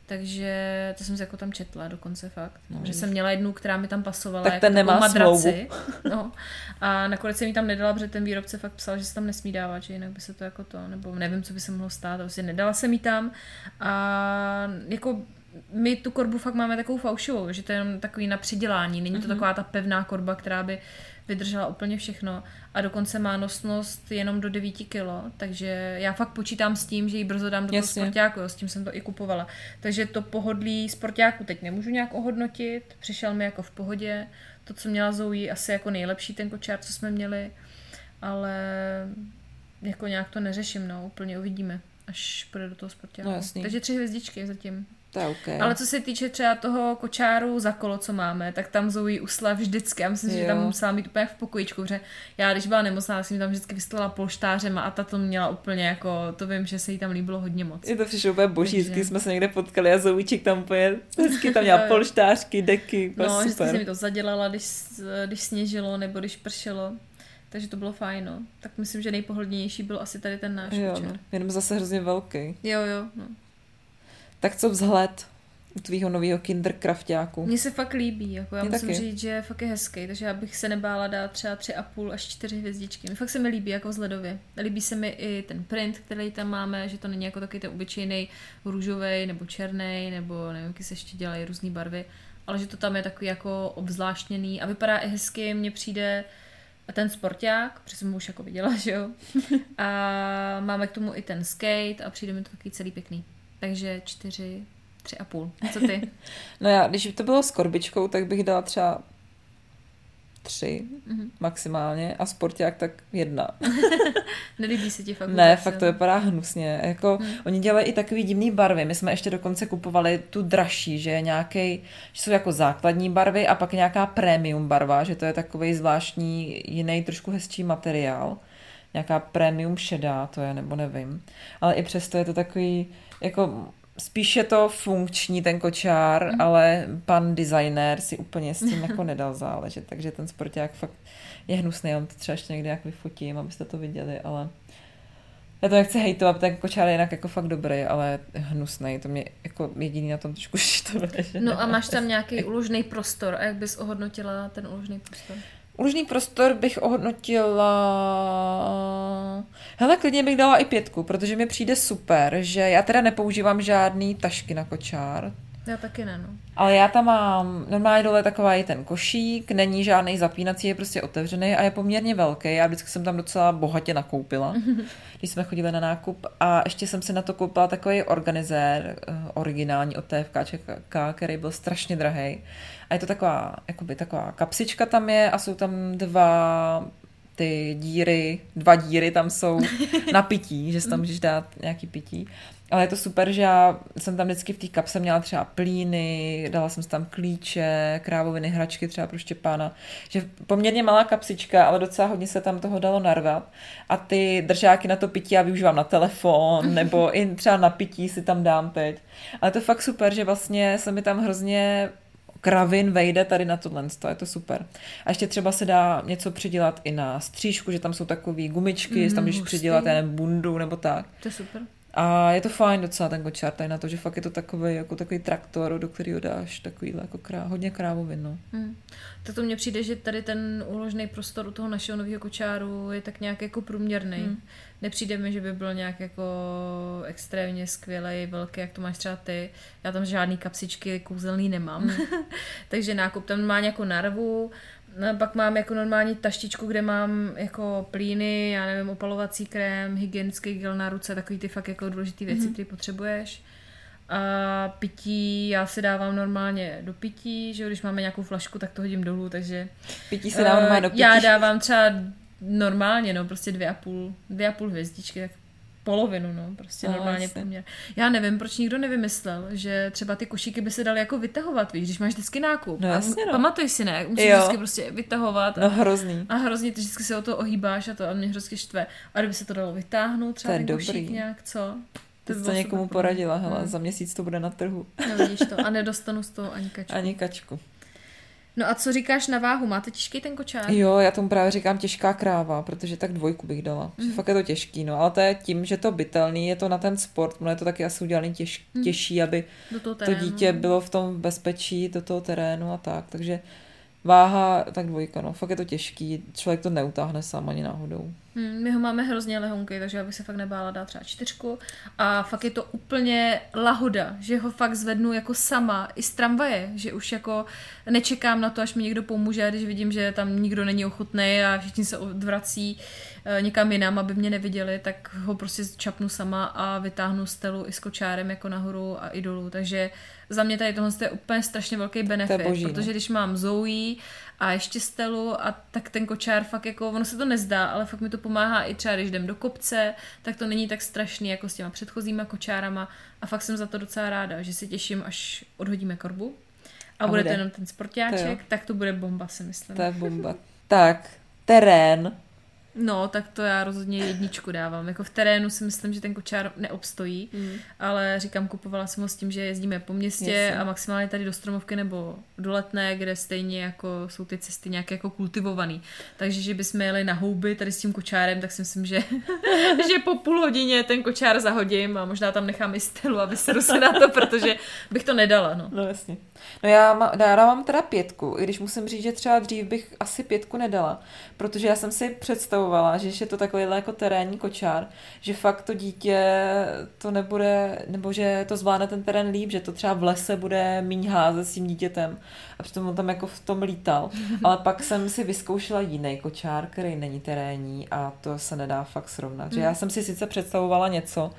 Speaker 2: Takže to jsem si jako tam četla dokonce fakt. No, že jsem měla jednu, která mi tam pasovala.
Speaker 1: Tak
Speaker 2: jako
Speaker 1: ten nemá
Speaker 2: madraci. No. A nakonec jsem ji tam nedala, protože ten výrobce fakt psal, že se tam nesmí dávat, že jinak by se to jako to, nebo nevím, co by se mohlo stát, prostě nedala jsem ji tam. A jako my tu korbu fakt máme takovou faušovou, že to je jenom takový na přidělání, není to taková ta pevná korba, která by vydržela úplně všechno a dokonce má nosnost jenom do 9 kg, takže já fakt počítám s tím, že ji brzo dám do toho sportáku, jo, s tím jsem to i kupovala. Takže to pohodlí sportáku teď nemůžu nějak ohodnotit, přišel mi jako v pohodě, to, co měla Zoe, asi jako nejlepší ten kočár, co jsme měli, ale jako nějak to neřeším, no, úplně uvidíme, až půjde do toho sportáku.
Speaker 1: No, jasný.
Speaker 2: Takže tři hvězdičky zatím.
Speaker 1: To je OK.
Speaker 2: Ale co se týče třeba toho kočáru za kolo, co máme, tak tam Zoe usla vždycky. Já myslím, že
Speaker 1: Jo.
Speaker 2: tam musela mít úplně v pokojičku, protože já, když byla nemocná, jsem tam vždycky vystala polštářem a ta to měla úplně jako, to vím, že se jí tam líbilo hodně moc.
Speaker 1: Je to přišlo úplně boží,
Speaker 2: Takže-
Speaker 1: vždycky jsme se někde potkali a Zoučík tam úplně hezky tam měla polštářky, deky,
Speaker 2: No, vždycky
Speaker 1: super.
Speaker 2: se mi to zadělala, když, když sněžilo nebo když pršelo. Takže to bylo fajn, no. Tak myslím, že nejpohodlnější byl asi tady ten náš
Speaker 1: Jo,
Speaker 2: kočár.
Speaker 1: no. Jenom zase hrozně velký.
Speaker 2: Jo, jo, no.
Speaker 1: Tak co vzhled u tvýho nového kinderkraftáku?
Speaker 2: Mně se fakt líbí, jako já
Speaker 1: Mně
Speaker 2: musím
Speaker 1: taky.
Speaker 2: říct, že fakt je hezký, takže já bych se nebála dát třeba tři a půl až čtyři hvězdičky. Mně fakt se mi líbí jako vzhledově. Líbí se mi i ten print, který tam máme, že to není jako taky ten obyčejný růžový nebo černý, nebo nevím, jaký se ještě dělají různé barvy, ale že to tam je takový jako obzvláštněný a vypadá i hezky, mně přijde ten sporták, protože jsem ho už jako viděla, že jo. A máme k tomu i ten skate a přijde mi to takový celý pěkný. Takže čtyři, Tři a půl. Co ty?
Speaker 1: No já, když by to bylo s korbičkou, tak bych dala třeba tři
Speaker 2: Mhm.
Speaker 1: maximálně a sporták tak jedna.
Speaker 2: Nelíbí se ti fakt
Speaker 1: Ne,
Speaker 2: vůbec,
Speaker 1: fakt to vypadá hnusně. Jako,
Speaker 2: Hmm.
Speaker 1: Oni dělají i takový divný barvy. My jsme ještě dokonce kupovali tu dražší, že je nějaký, že jsou jako základní barvy a pak nějaká premium barva, že to je takový zvláštní, jiný, trošku hezčí materiál. Nějaká premium šedá to je, nebo nevím. Ale i přesto je to takový, jako spíš je to funkční ten kočár,
Speaker 2: Mhm.
Speaker 1: ale pan designér si úplně s tím jako nedal záležet, takže ten sporták fakt je hnusný, já vám to třeba ještě někdy jak vyfotím, abyste to viděli, ale já to nechci hejtovat, ten kočár je jinak jako fakt dobrý, ale hnusný, to mě jako jediný na tom trošku štve.
Speaker 2: No a máš tam nějaký úložný prostor. A jak bys ohodnotila ten úložný prostor?
Speaker 1: Úložný prostor bych ohodnotila... Hele, klidně bych dala i pětku, protože mi přijde super, že já teda nepoužívám žádný tašky na kočár,
Speaker 2: Já taky ne, no.
Speaker 1: ale já tam mám normálně dole takový ten košík, není žádný zapínací, je prostě otevřený a je poměrně velký. Já vždycky jsem tam docela bohatě nakoupila, když jsme chodili na nákup. A ještě jsem si na to koupila takový organizér, eh, originální od TFKČK, který byl strašně drahý. A je to taková, jakoby taková kapsička tam je a jsou tam dva ty díry, dva díry tam jsou na pití, že si tam můžeš dát nějaký pití. Ale je to super, že já jsem tam vždycky v té kapse měla třeba plíny, dala jsem si tam klíče, krávoviny, hračky třeba pro Štěpána. Že poměrně malá kapsička, ale docela hodně se tam toho dalo narvat. A ty držáky na to pití já využívám na telefon, nebo i třeba na pití si tam dám teď. Ale to je fakt super, že vlastně se mi tam hrozně kravin vejde tady na tohle, to je to super. A ještě třeba se dá něco přidělat i na střížku, že tam jsou takové gumičky, mm, tam můžeš
Speaker 2: hustý.
Speaker 1: přidělat, nevím, bundu nebo tak.
Speaker 2: To je super.
Speaker 1: A je to fajn docela ten kočár tady na to, že fakt je to takový, jako takový traktor, do kterého dáš takovýhle jako krá, hodně krávovin, no.
Speaker 2: Hmm. Tak to mně přijde, že tady ten úložný prostor u toho našeho nového kočáru je tak nějak jako průměrný.
Speaker 1: Hmm.
Speaker 2: Nepřijde mi, že by byl nějak jako extrémně skvělý, velký, jak to máš třeba ty. Já tam žádný kapsičky kouzelný nemám.
Speaker 1: Hmm.
Speaker 2: Takže nákup tam má jako narvu, No, pak mám jako normální taštičku, kde mám jako plíny, já nevím, opalovací krém, hygienický gel na ruce, takový ty fakt jako důležité věci,
Speaker 1: Mhm.
Speaker 2: mm-hmm. které potřebuješ. A pití, já si dávám normálně do pití, že když máme nějakou flašku, tak to hodím dolů, takže
Speaker 1: Pití se dá normálně do
Speaker 2: eh,
Speaker 1: pití.
Speaker 2: já dávám třeba normálně, no, prostě dvě a půl, dvě a půl hvězdičky, tak polovinu, no, prostě
Speaker 1: No,
Speaker 2: normálně
Speaker 1: jasně.
Speaker 2: poměr. Já nevím, proč nikdo nevymyslel, že třeba ty košíky by se daly jako vytahovat, víš, když máš vždycky nákup.
Speaker 1: No
Speaker 2: A
Speaker 1: jasně, no.
Speaker 2: Pamatuj si, ne? Musíš
Speaker 1: Jo.
Speaker 2: vždycky prostě vytahovat.
Speaker 1: No hrozný.
Speaker 2: A hrozně ty vždycky se o to ohýbáš a to a mě hrozně štve. A kdyby se to dalo vytáhnout, třeba
Speaker 1: To
Speaker 2: ten
Speaker 1: dobrý.
Speaker 2: košík nějak, co?
Speaker 1: Ty jsi to někomu poradila, hele,
Speaker 2: Hmm.
Speaker 1: za měsíc to bude na trhu.
Speaker 2: No vidíš to. A nedostanu z toho ani kačku.
Speaker 1: Ani kačku.
Speaker 2: No a co říkáš na váhu? Máte těžký ten kočár?
Speaker 1: Jo, já tomu právě říkám těžká kráva, protože tak dvojku bych dala. Mm. Fakt je to těžký, no, ale to je tím, že to bytelný, je to na ten sport, ono je to taky asi udělaný těž,
Speaker 2: Mm.
Speaker 1: těžší, aby to dítě bylo v tom bezpečí, do toho terénu a tak, takže váha, tak dvojka, no, fakt je to těžký, člověk to neutáhne sám ani náhodou.
Speaker 2: Hmm, my ho máme hrozně lehonký, takže já bych se fakt nebála dát třeba čtyřku. A fakt je to úplně lahoda, že ho fakt zvednu jako sama, i z tramvaje, že už jako nečekám na to, až mi někdo pomůže, když vidím, že tam nikdo není ochotný a všichni se odvrací eh, někam jinam, aby mě neviděli, tak ho prostě čapnu sama a vytáhnu stelu i s kočárem jako nahoru a i dolů. Takže za mě tady tohle je úplně strašně velký benefit,
Speaker 1: boží, no.
Speaker 2: protože když mám Zoe a ještě stelu a tak ten kočár fakt jako, ono se to nezdá, ale fakt mi to pomáhá i třeba, když jdem do kopce, tak to není tak strašný jako s těma předchozíma kočárama a fakt jsem za to docela ráda, že si těším, až odhodíme korbu a,
Speaker 1: A
Speaker 2: a bude to
Speaker 1: bude.
Speaker 2: jenom ten sportáček, tak to bude bomba, si myslím.
Speaker 1: To je bomba. tak, terén.
Speaker 2: No, tak to já rozhodně jedničku dávám. Jako v terénu si myslím, že ten kočár neobstojí,
Speaker 1: Mm.
Speaker 2: ale říkám, kupovala jsem ho s tím, že jezdíme po městě
Speaker 1: Jasně.
Speaker 2: a maximálně tady do Stromovky nebo do Letné, kde stejně jako jsou ty cesty nějak jako kultivovaný. Takže, že bychom jeli na houby tady s tím kočárem, tak si myslím, že, že po půl hodině ten kočár zahodím a možná tam nechám i stylu a vyseru se na to, protože bych to nedala, no.
Speaker 1: No jasně. No já, má, já dávám teda pětku, i když musím říct, že třeba dřív bych asi pětku nedala, protože já jsem si představovala, že když je to takovýhle jako terénní kočár, že fakt to dítě to nebude, nebo že to zvládne ten terén líp, že to třeba v lese bude míň házet s tím dítětem a přitom on tam jako v tom lítal. Ale pak jsem si vyzkoušela jiný kočár, který není terénní a to se nedá fakt srovnat. Že já jsem si sice představovala něco,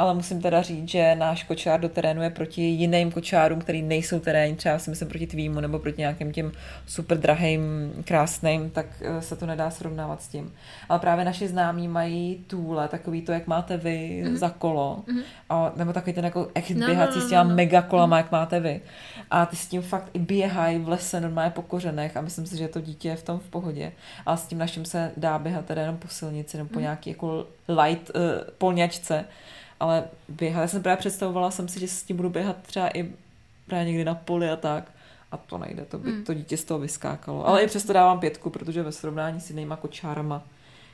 Speaker 1: ale musím teda říct, že náš kočár do terénu je proti jiným kočárům, který nejsou terénní, třeba si myslím proti tvýmu nebo proti nějakým těm super drahým, krásným, tak eh, se to nedá srovnávat s tím. Ale právě naši známí mají tůle, takový to, jak máte vy mm-hmm. za kolo, mm-hmm. a, nebo takový ten jako echt
Speaker 2: No,
Speaker 1: běhací
Speaker 2: no, no,
Speaker 1: s těma
Speaker 2: no, no.
Speaker 1: mega kolama, jak máte vy. A ty s tím fakt i běhají v lese normálně po kořenech a myslím si, že to dítě je v tom v pohodě. A s tím naším se dá běhat teda jenom po silnici nebo po
Speaker 2: Mhm.
Speaker 1: nějaký jako light uh, polňačce. Ale běhat, já jsem právě představovala jsem si, že s tím budu běhat třeba i právě někdy na poli a tak. A to nejde, to by
Speaker 2: Mm.
Speaker 1: to dítě z toho vyskákalo. Ale i přesto dávám pětku, protože ve srovnání s jinýma kočárama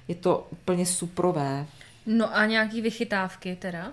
Speaker 1: je to úplně suprové.
Speaker 2: No a nějaký vychytávky teda?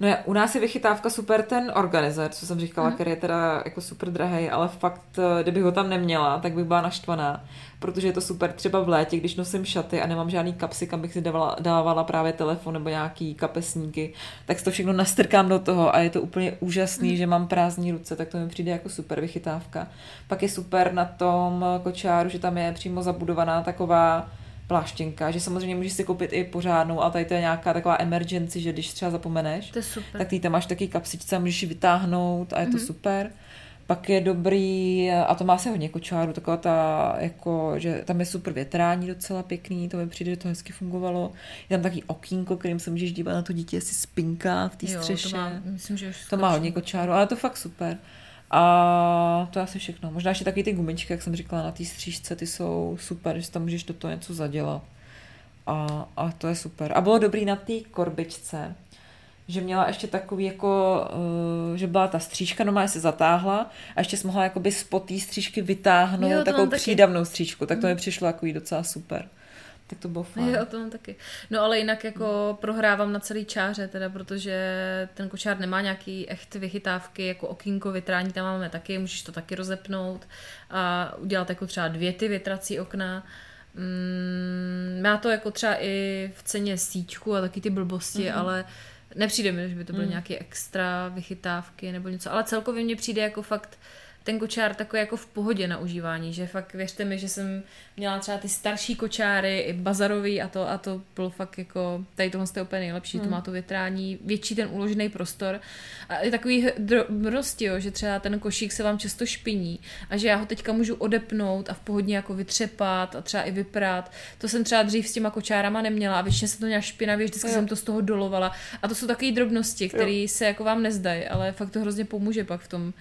Speaker 1: No je, u nás je vychytávka super ten organizer, co jsem říkala,
Speaker 2: Mhm.
Speaker 1: který je teda jako super drahý, ale fakt, eh, kdybych ho tam neměla, tak bych byla naštvaná, protože je to super třeba v létě, když nosím šaty a nemám žádný kapsy, kam bych si dávala, dávala právě telefon nebo nějaký kapesníky, tak si to všechno nastrkám do toho a je to úplně úžasný,
Speaker 2: Mhm.
Speaker 1: že mám prázdní ruce, tak to mi přijde jako super vychytávka. Pak je super na tom kočáru, že tam je přímo zabudovaná taková pláštěnka, že samozřejmě můžeš si koupit i pořádnou, a tady to je nějaká taková emergency, že když třeba zapomeneš,
Speaker 2: To je super.
Speaker 1: tak ty tam máš taky kapsičce a můžeš ji vytáhnout a je to
Speaker 2: Mhm.
Speaker 1: super. Pak je dobrý, a to má se hodně kočáru, taková ta, jako, že tam je super větrání docela pěkný, to mi přijde, že to hezky fungovalo. Je tam taky okýnko, kterým se můžeš dívat na to dítě, jestli spinká v té střeše.
Speaker 2: to má, myslím, že už
Speaker 1: To má hodně kočáru, ale to fakt super. A to je asi všechno. Možná ještě taky ty gumičky, jak jsem říkala, na té střížce, ty jsou super, že tam můžeš do toho něco zadělat. A, a to je super. A bylo dobrý na té korbičce, že měla ještě takový jako, uh, že byla ta střížka, normálně se zatáhla a ještě jsi mohla jakoby spod té střížky vytáhnout
Speaker 2: Jo,
Speaker 1: takovou
Speaker 2: mám taky.
Speaker 1: přídavnou střížku, tak to mi přišlo jako docela super. Tak to bylo fajn.
Speaker 2: Jo, to mám taky. No ale jinak jako prohrávám na celý čáře, teda, protože ten kočár nemá nějaký echt vychytávky, jako okýnko větrání tam máme taky, můžeš to taky rozepnout a udělat jako třeba dvě ty větrací okna. Mm, má to jako třeba i v ceně síťku a taky ty blbosti, mm-hmm. ale nepřijde mi, že by to byly mm. nějaké extra vychytávky nebo něco, ale celkově mně přijde jako fakt ten kočár takový jako v pohodě na užívání, že fakt věřte mi, že jsem měla třeba ty starší kočáry, i bazarový a to, a to bylo fakt jako, tady tohle je úplně nejlepší, hmm. to má to větrání, větší ten uložený prostor a i takový drobnosti, jo, že třeba ten košík se vám často špiní a že já ho teďka můžu odepnout a v pohodně jako vytřepat a třeba i vyprát. To jsem třeba dřív s těma kočárama neměla a většině se to měla špinavě, vždycky
Speaker 1: Jo.
Speaker 2: jsem to z toho dolovala a to jsou takové drobnosti, které se jako vám nezdají, ale fakt to hrozně pomůže pak v tom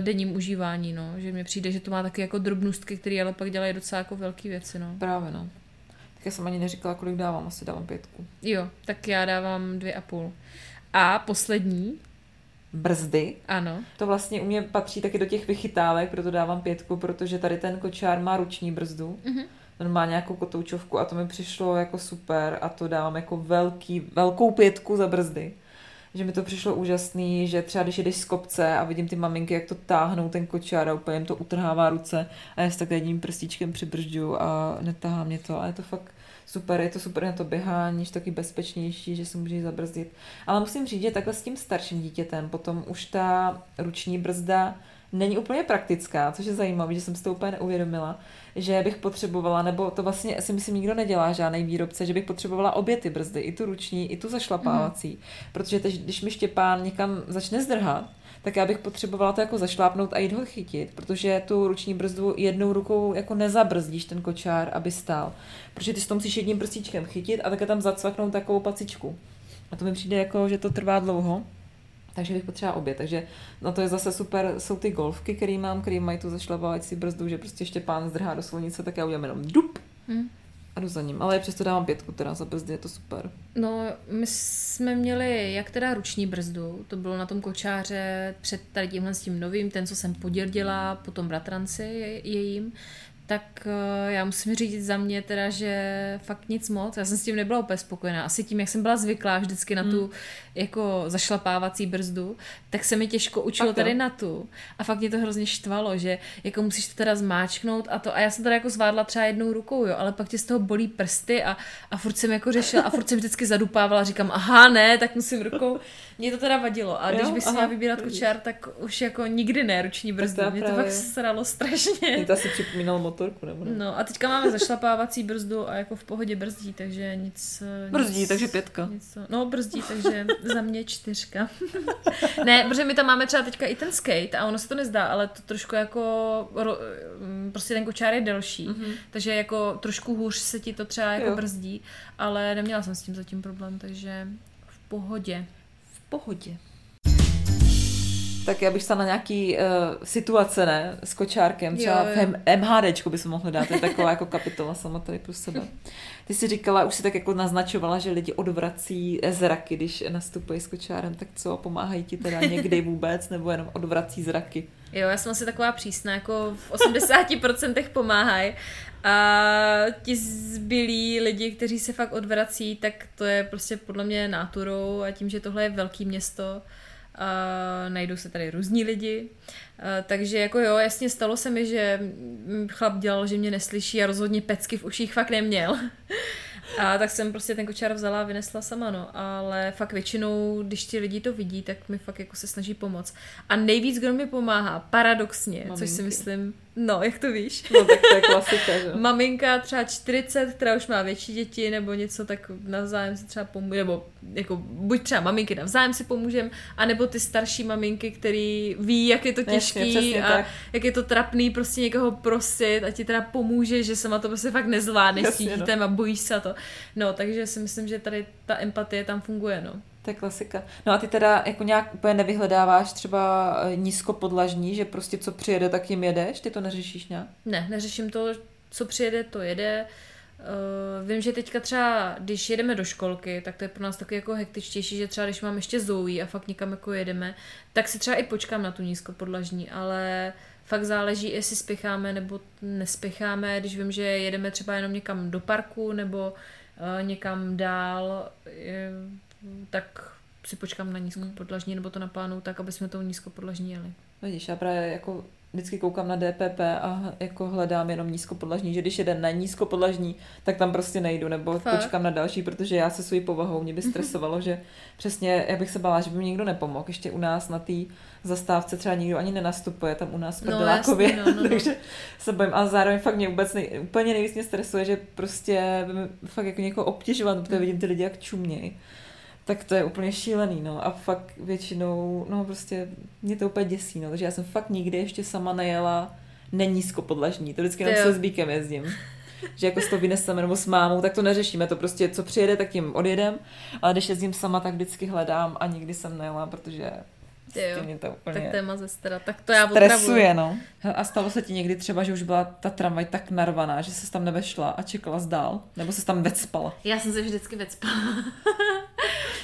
Speaker 2: denním užívání, no. Že mi přijde, že to má taky jako drobnostky, které ale pak dělají docela jako velké věci, no.
Speaker 1: Právě no. Tak já jsem ani neříkala, kolik dávám, asi dávám pětku.
Speaker 2: Jo, tak já dávám dvě a půl. A poslední,
Speaker 1: Brzdy,
Speaker 2: ano,
Speaker 1: To vlastně u mě patří taky do těch vychytávek, proto dávám pětku, protože tady ten kočár má ruční brzdu.
Speaker 2: Mhm.
Speaker 1: On má nějakou kotoučovku a to mi přišlo jako super a to dávám jako velký, velkou pětku za brzdy. Že mi to přišlo úžasný, že třeba když jedeš z kopce a vidím ty maminky, jak to táhnou ten kočár a úplně jim to utrhává ruce a já si tak jedním prstíčkem přibržďu a netahá mě to a je to fakt super, je to super na to běhání, že taky bezpečnější, že si můžeš zabrzdit. Ale musím říct, že takhle s tím starším dítětem potom už ta ruční brzda není úplně praktická, což je zajímavé, že jsem si to úplně neuvědomila, že bych potřebovala, nebo to vlastně si myslím nikdo nedělá, žádný výrobce, že bych potřebovala obě ty brzdy, i tu ruční, i tu zašlapávací, mm. protože teď, když mi Štěpán někam začne zdrhat, tak já bych potřebovala to jako zašlápnout a jít ho chytit, protože tu ruční brzdu jednou rukou jako nezabrzdíš ten kočár, aby stál. Protože ty si to musíš jedním prstíčkem chytit a také tam zacvaknout takovou pacičku. A to mi přijde jako, že to trvá dlouho. Takže bych potřeba obě. Takže na to je zase super, jsou ty golfky, který mám, který mají tu zašlapávací brzdu, že prostě Štěpán zdrhá do silnice, tak já udělám jenom dup
Speaker 2: Hm.
Speaker 1: a jdu za ním. Ale přesto dávám pětku teda za brzdy, je to super.
Speaker 2: No, my jsme měli jak teda ruční brzdu, to bylo na tom kočáře před tady tímhle s tím novým, ten, co jsem poděrdila, potom bratranci je- jejím, tak eh, já musím říct za mě teda, že fakt nic moc, já jsem s tím nebyla úplně spokojená. Asi tím, jak jsem byla zvyklá vždycky na tu jako zašlapávací brzdu, tak se mi těžko učilo tady na tu. A fakt mě to hrozně štvalo, že jako musíš to teda zmáčknout a to. A já jsem teda jako zvládla třeba jednou rukou, jo, ale pak tě z toho bolí prsty a, a furt jsem jako řešila a furt jsem vždycky zadupávala, říkám, aha, ne, tak musím rukou. Mě to teda vadilo. A když
Speaker 1: Jo,
Speaker 2: bych si měla vybírat kočár, tak už jako nikdy ne ruční brzdu.
Speaker 1: to
Speaker 2: Mě to fakt sralo strašně.
Speaker 1: Mě to asi připomínalo motor motorku, nebo ne?
Speaker 2: No a teďka máme zašlapávací brzdu a jako v pohodě brzdí, takže nic...
Speaker 1: Brzdí,
Speaker 2: nic,
Speaker 1: takže pětka.
Speaker 2: Nic to, no brzdí, takže za mě čtyřka. ne, protože my tam máme třeba teďka i ten skate a ono se to nezdá, ale to trošku jako, ro, mm, prostě ten kočár je delší, mm-hmm. takže jako trošku hůř se ti to třeba jako
Speaker 1: jo.
Speaker 2: brzdí, ale neměla jsem s tím zatím problém, takže v pohodě.
Speaker 1: Pohodě. Tak já bych šla na nějaký uh, situace, ne, s kočárkem, třeba
Speaker 2: Jo, jo.
Speaker 1: v MHDčku by se mohlo dát, je taková jako kapitola sama tady pro sebe. Ty jsi říkala, už si tak jako naznačovala, že lidi odvrací zraky, když nastupují s kočárem, tak co, pomáhají ti teda někdy vůbec, nebo jenom odvrací zraky?
Speaker 2: Jo, já jsem asi taková přísná, jako v 80% pomáhají. A ti zbylí lidi, kteří se fakt odvrací, tak to je prostě podle mě náturou a tím, že tohle je velký město, a najdou se tady různí lidi. A takže jako jo, jasně stalo se mi, že chlap dělal, že mě neslyší a rozhodně pecky v uších fakt neměl. A tak jsem prostě ten kočár vzala a vynesla sama, no. Ale fakt většinou, když ti lidi to vidí, tak mi fakt jako se snaží pomoct. A nejvíc, kdo mi pomáhá, paradoxně, Maminky. což si myslím, no, jak to víš?
Speaker 1: No tak to je klasika, že?
Speaker 2: Maminka třeba 40, která už má větší děti nebo něco, tak navzájem si třeba pomůže, nebo jako buď třeba maminky navzájem si pomůžem, anebo ty starší maminky, který ví, jak je to
Speaker 1: Jasně,
Speaker 2: těžký
Speaker 1: přesně
Speaker 2: a
Speaker 1: tak.
Speaker 2: jak je to trapný prostě někoho prosit a ti teda pomůže, že sama to prostě fakt nezvládneš s
Speaker 1: Jasně,
Speaker 2: tím
Speaker 1: no.
Speaker 2: dítětem a bojíš se a to. No, takže si myslím, že tady ta empatie tam funguje, no.
Speaker 1: To je klasika. No a ty teda jako nějak úplně nevyhledáváš třeba eh, nízkopodlažní, že prostě co přijede, tak jim jedeš? Ty to neřešíš nějak?
Speaker 2: Ne, neřeším to, co přijede, to jede. Uh, vím, že teďka třeba, když jedeme do školky, tak to je pro nás taky jako hektičtější, že třeba když mám ještě Zoe a fakt někam jako jedeme, tak si třeba i počkám na tu nízkopodlažní, ale fakt záleží, jestli spěcháme nebo nespěcháme, když vím, že jedeme třeba jenom někam do parku nebo uh, někam dál, je, tak si počkám na nízkopodlažní nebo to naplánu tak, aby jsme tou nízkopodlažní jeli.
Speaker 1: Vidíš, já právě jako vždycky koukám na DPP a jako hledám jenom nízkopodlažní, že když jeden na nízkopodlažní, tak tam prostě nejdu, nebo
Speaker 2: Fakt?
Speaker 1: počkám na další, protože já se svojí povahou mě by stresovalo, že přesně, já bych se bála, že by mi někdo nepomohl. Ještě u nás na té zastávce třeba nikdo ani nenastupuje, tam u nás v
Speaker 2: No, jasně, no, no, no.
Speaker 1: takže se bojím. A zároveň fakt mě vůbec nej, úplně nejvíc mě stresuje, že prostě fakt jako někoho obtěžovat, protože vidím ty lidi jak čumějí. Tak to je úplně šílený, no. A fakt většinou, no prostě mě to úplně děsí, no. Takže já jsem fakt nikdy ještě sama nejela nenízkopodlažní. To vždycky jenom se Zbíkem jezdím. Že jako to vyneseme nebo s mámou, tak to neřešíme. To prostě, co přijede, tak tím odjedem. Ale když jezdím sama, tak vždycky hledám a nikdy jsem nejela, protože
Speaker 2: jo.
Speaker 1: prostě mě to úplně
Speaker 2: Tak téma ze stara, tak to já
Speaker 1: stresuje, no. A stalo se ti někdy třeba, že už byla ta tramvaj tak narvaná, že se tam nevešla a čekala zdál? Nebo se tam vecpala?
Speaker 2: Já jsem se vždycky vecpala.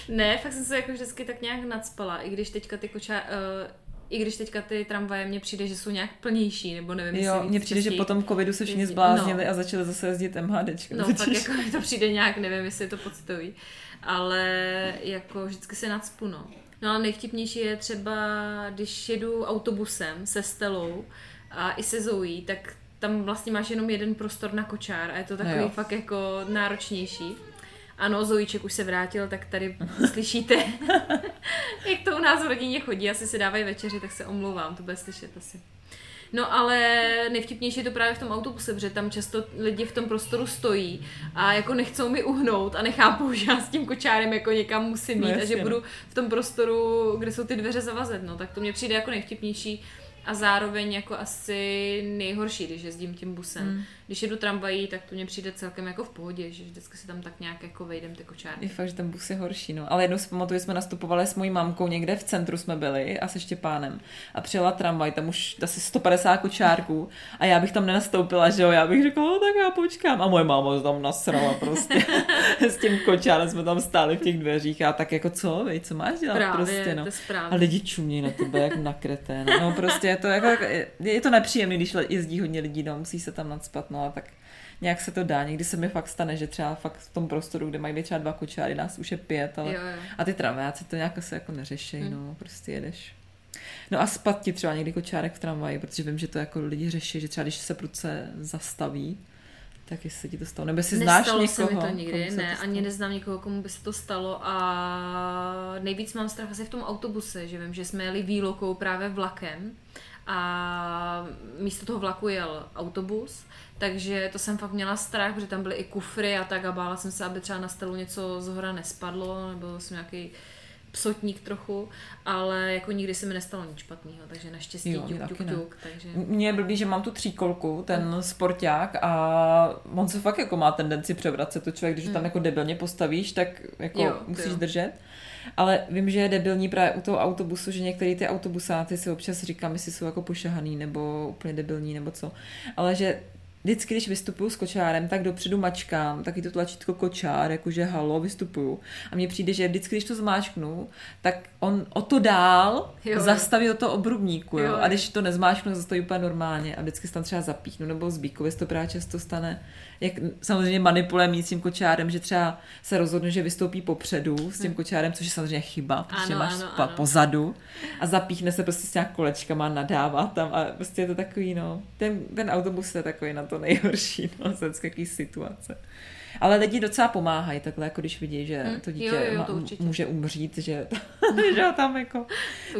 Speaker 2: ne, fakt jsem se jako vždycky tak nějak nadspala, i když teďka ty kočá... Uh, i když teďka ty tramvaje mně přijde, že jsou nějak plnější, nebo nevím,
Speaker 1: Jo, mně přijde, že po tom covidu se všichni zbláznili
Speaker 2: No.
Speaker 1: a začali zase jezdit MHDčkem.
Speaker 2: No,
Speaker 1: totiž.
Speaker 2: fakt jako mi to přijde nějak, nevím, jestli je to pocitový. Ale jako vždycky se nadspu, no. No ale nejvtipnější je třeba, když jedu autobusem se Stelou a i se Zoe, tak tam vlastně máš jenom jeden prostor na kočár a je to takový
Speaker 1: jo.
Speaker 2: fakt jako náročnější. Ano, Zoíček už se vrátil, tak tady slyšíte, jak to u nás v rodině chodí. Asi si dávají večeři, tak se omlouvám, to bude slyšet asi. No ale nejvtipnější je to právě v tom autobuse, protože tam často lidi v tom prostoru stojí a jako nechcou mi uhnout a nechápou, že já s tím kočárem jako někam musím
Speaker 1: No
Speaker 2: jít a
Speaker 1: jasně,
Speaker 2: že
Speaker 1: no.
Speaker 2: budu v tom prostoru, kde jsou ty dveře zavazet, no tak to mě přijde jako nejvtipnější a zároveň jako asi nejhorší, když jezdím tím busem. Mm. Když jedu tramvají, tak to mně přijde celkem jako v pohodě, že vždycky si tam tak nějak jako vejdem ty kočárny.
Speaker 1: Je fakt, že ten bus je horší, no. Ale jednou si pamatuju, že jsme nastupovali s mojí mamkou někde v centru jsme byli a se Štěpánem. A přijela tramvaj, tam už asi 150 kočárků a já bych tam nenastoupila, že jo. Já bych řekla, no tak já počkám. A moje máma se tam nasrala prostě. s tím kočárem jsme tam stáli v těch dveřích a tak jako co, vej, co máš dělat
Speaker 2: Právě,
Speaker 1: prostě, no. A lidi čumějí na tebe jak na kretén. No prostě je to, jako, je to nepříjemné, když jezdí hodně lidí, no, musí se tam nadspat, no a tak nějak se to dá. Někdy se mi fakt stane, že třeba fakt v tom prostoru, kde mají být třeba dva kočáry, nás už je pět, ale
Speaker 2: Jo, jo.
Speaker 1: a ty tramvajáci to nějak se jako neřeší, hmm. no, prostě jedeš. No a spat ti třeba někdy kočárek v tramvaji, protože vím, že to jako lidi řeší, že třeba když se prudce zastaví, tak jestli se ti to stalo. Nebo jestli znáš
Speaker 2: Nestalo
Speaker 1: někoho,
Speaker 2: se mi to nikdy, ne,
Speaker 1: to
Speaker 2: ani neznám nikoho, komu by se to stalo a nejvíc mám strach asi v tom autobuse, že vím, že jsme jeli výlokou právě vlakem a místo toho vlaku jel autobus, takže to jsem fakt měla strach, protože tam byly i kufry a tak a bála jsem se, aby třeba na stelu něco z hora nespadlo, nebo jsem nějaký psotník trochu, ale jako nikdy se mi nestalo nic špatného, takže naštěstí
Speaker 1: Jo,
Speaker 2: tuk, tuk, tuk, takže...
Speaker 1: Mně je blbý, že mám tu tříkolku, ten sporták a on se fakt jako má tendenci převracet to člověk, když ho tam jako debilně postavíš, tak jako.
Speaker 2: Jo,
Speaker 1: musíš
Speaker 2: jo.
Speaker 1: držet. Ale vím, že je debilní právě u toho autobusu, že některé ty autobusáty si občas říkám, jestli jsou jako pošahaný nebo úplně debilní nebo co. Ale že vždycky, když vystupuju s kočárem, tak dopředu mačkám, taky to tlačítko kočár, jakože halo, vystupuju. A mně přijde, že vždycky, když to zmáčknu, tak on o to dál
Speaker 2: Jo,
Speaker 1: zastaví od toho obrubníku. Jo?
Speaker 2: Jo,
Speaker 1: A když to nezmáčknu, zastaví úplně normálně. A vždycky se tam třeba zapíchnu, nebo z bíkově se to právě často stane. Jak samozřejmě manipulujeme s tím kočárem, že třeba se rozhodne, že vystoupí popředu s tím kočárem, což je samozřejmě chyba, protože
Speaker 2: Ano,
Speaker 1: máš
Speaker 2: ano,
Speaker 1: spa-
Speaker 2: ano.
Speaker 1: pozadu a zapíchne se prostě s nějak kolečkama, nadává tam a prostě je to takový, no, ten, ten autobus je takový na to nejhorší, no, z situace. Ale lidi docela pomáhají takhle, jako když vidí, že
Speaker 2: Hm,
Speaker 1: to
Speaker 2: jo,
Speaker 1: dítě
Speaker 2: jo,
Speaker 1: ma-
Speaker 2: to určitě.
Speaker 1: může umřít, že, že ho tam jako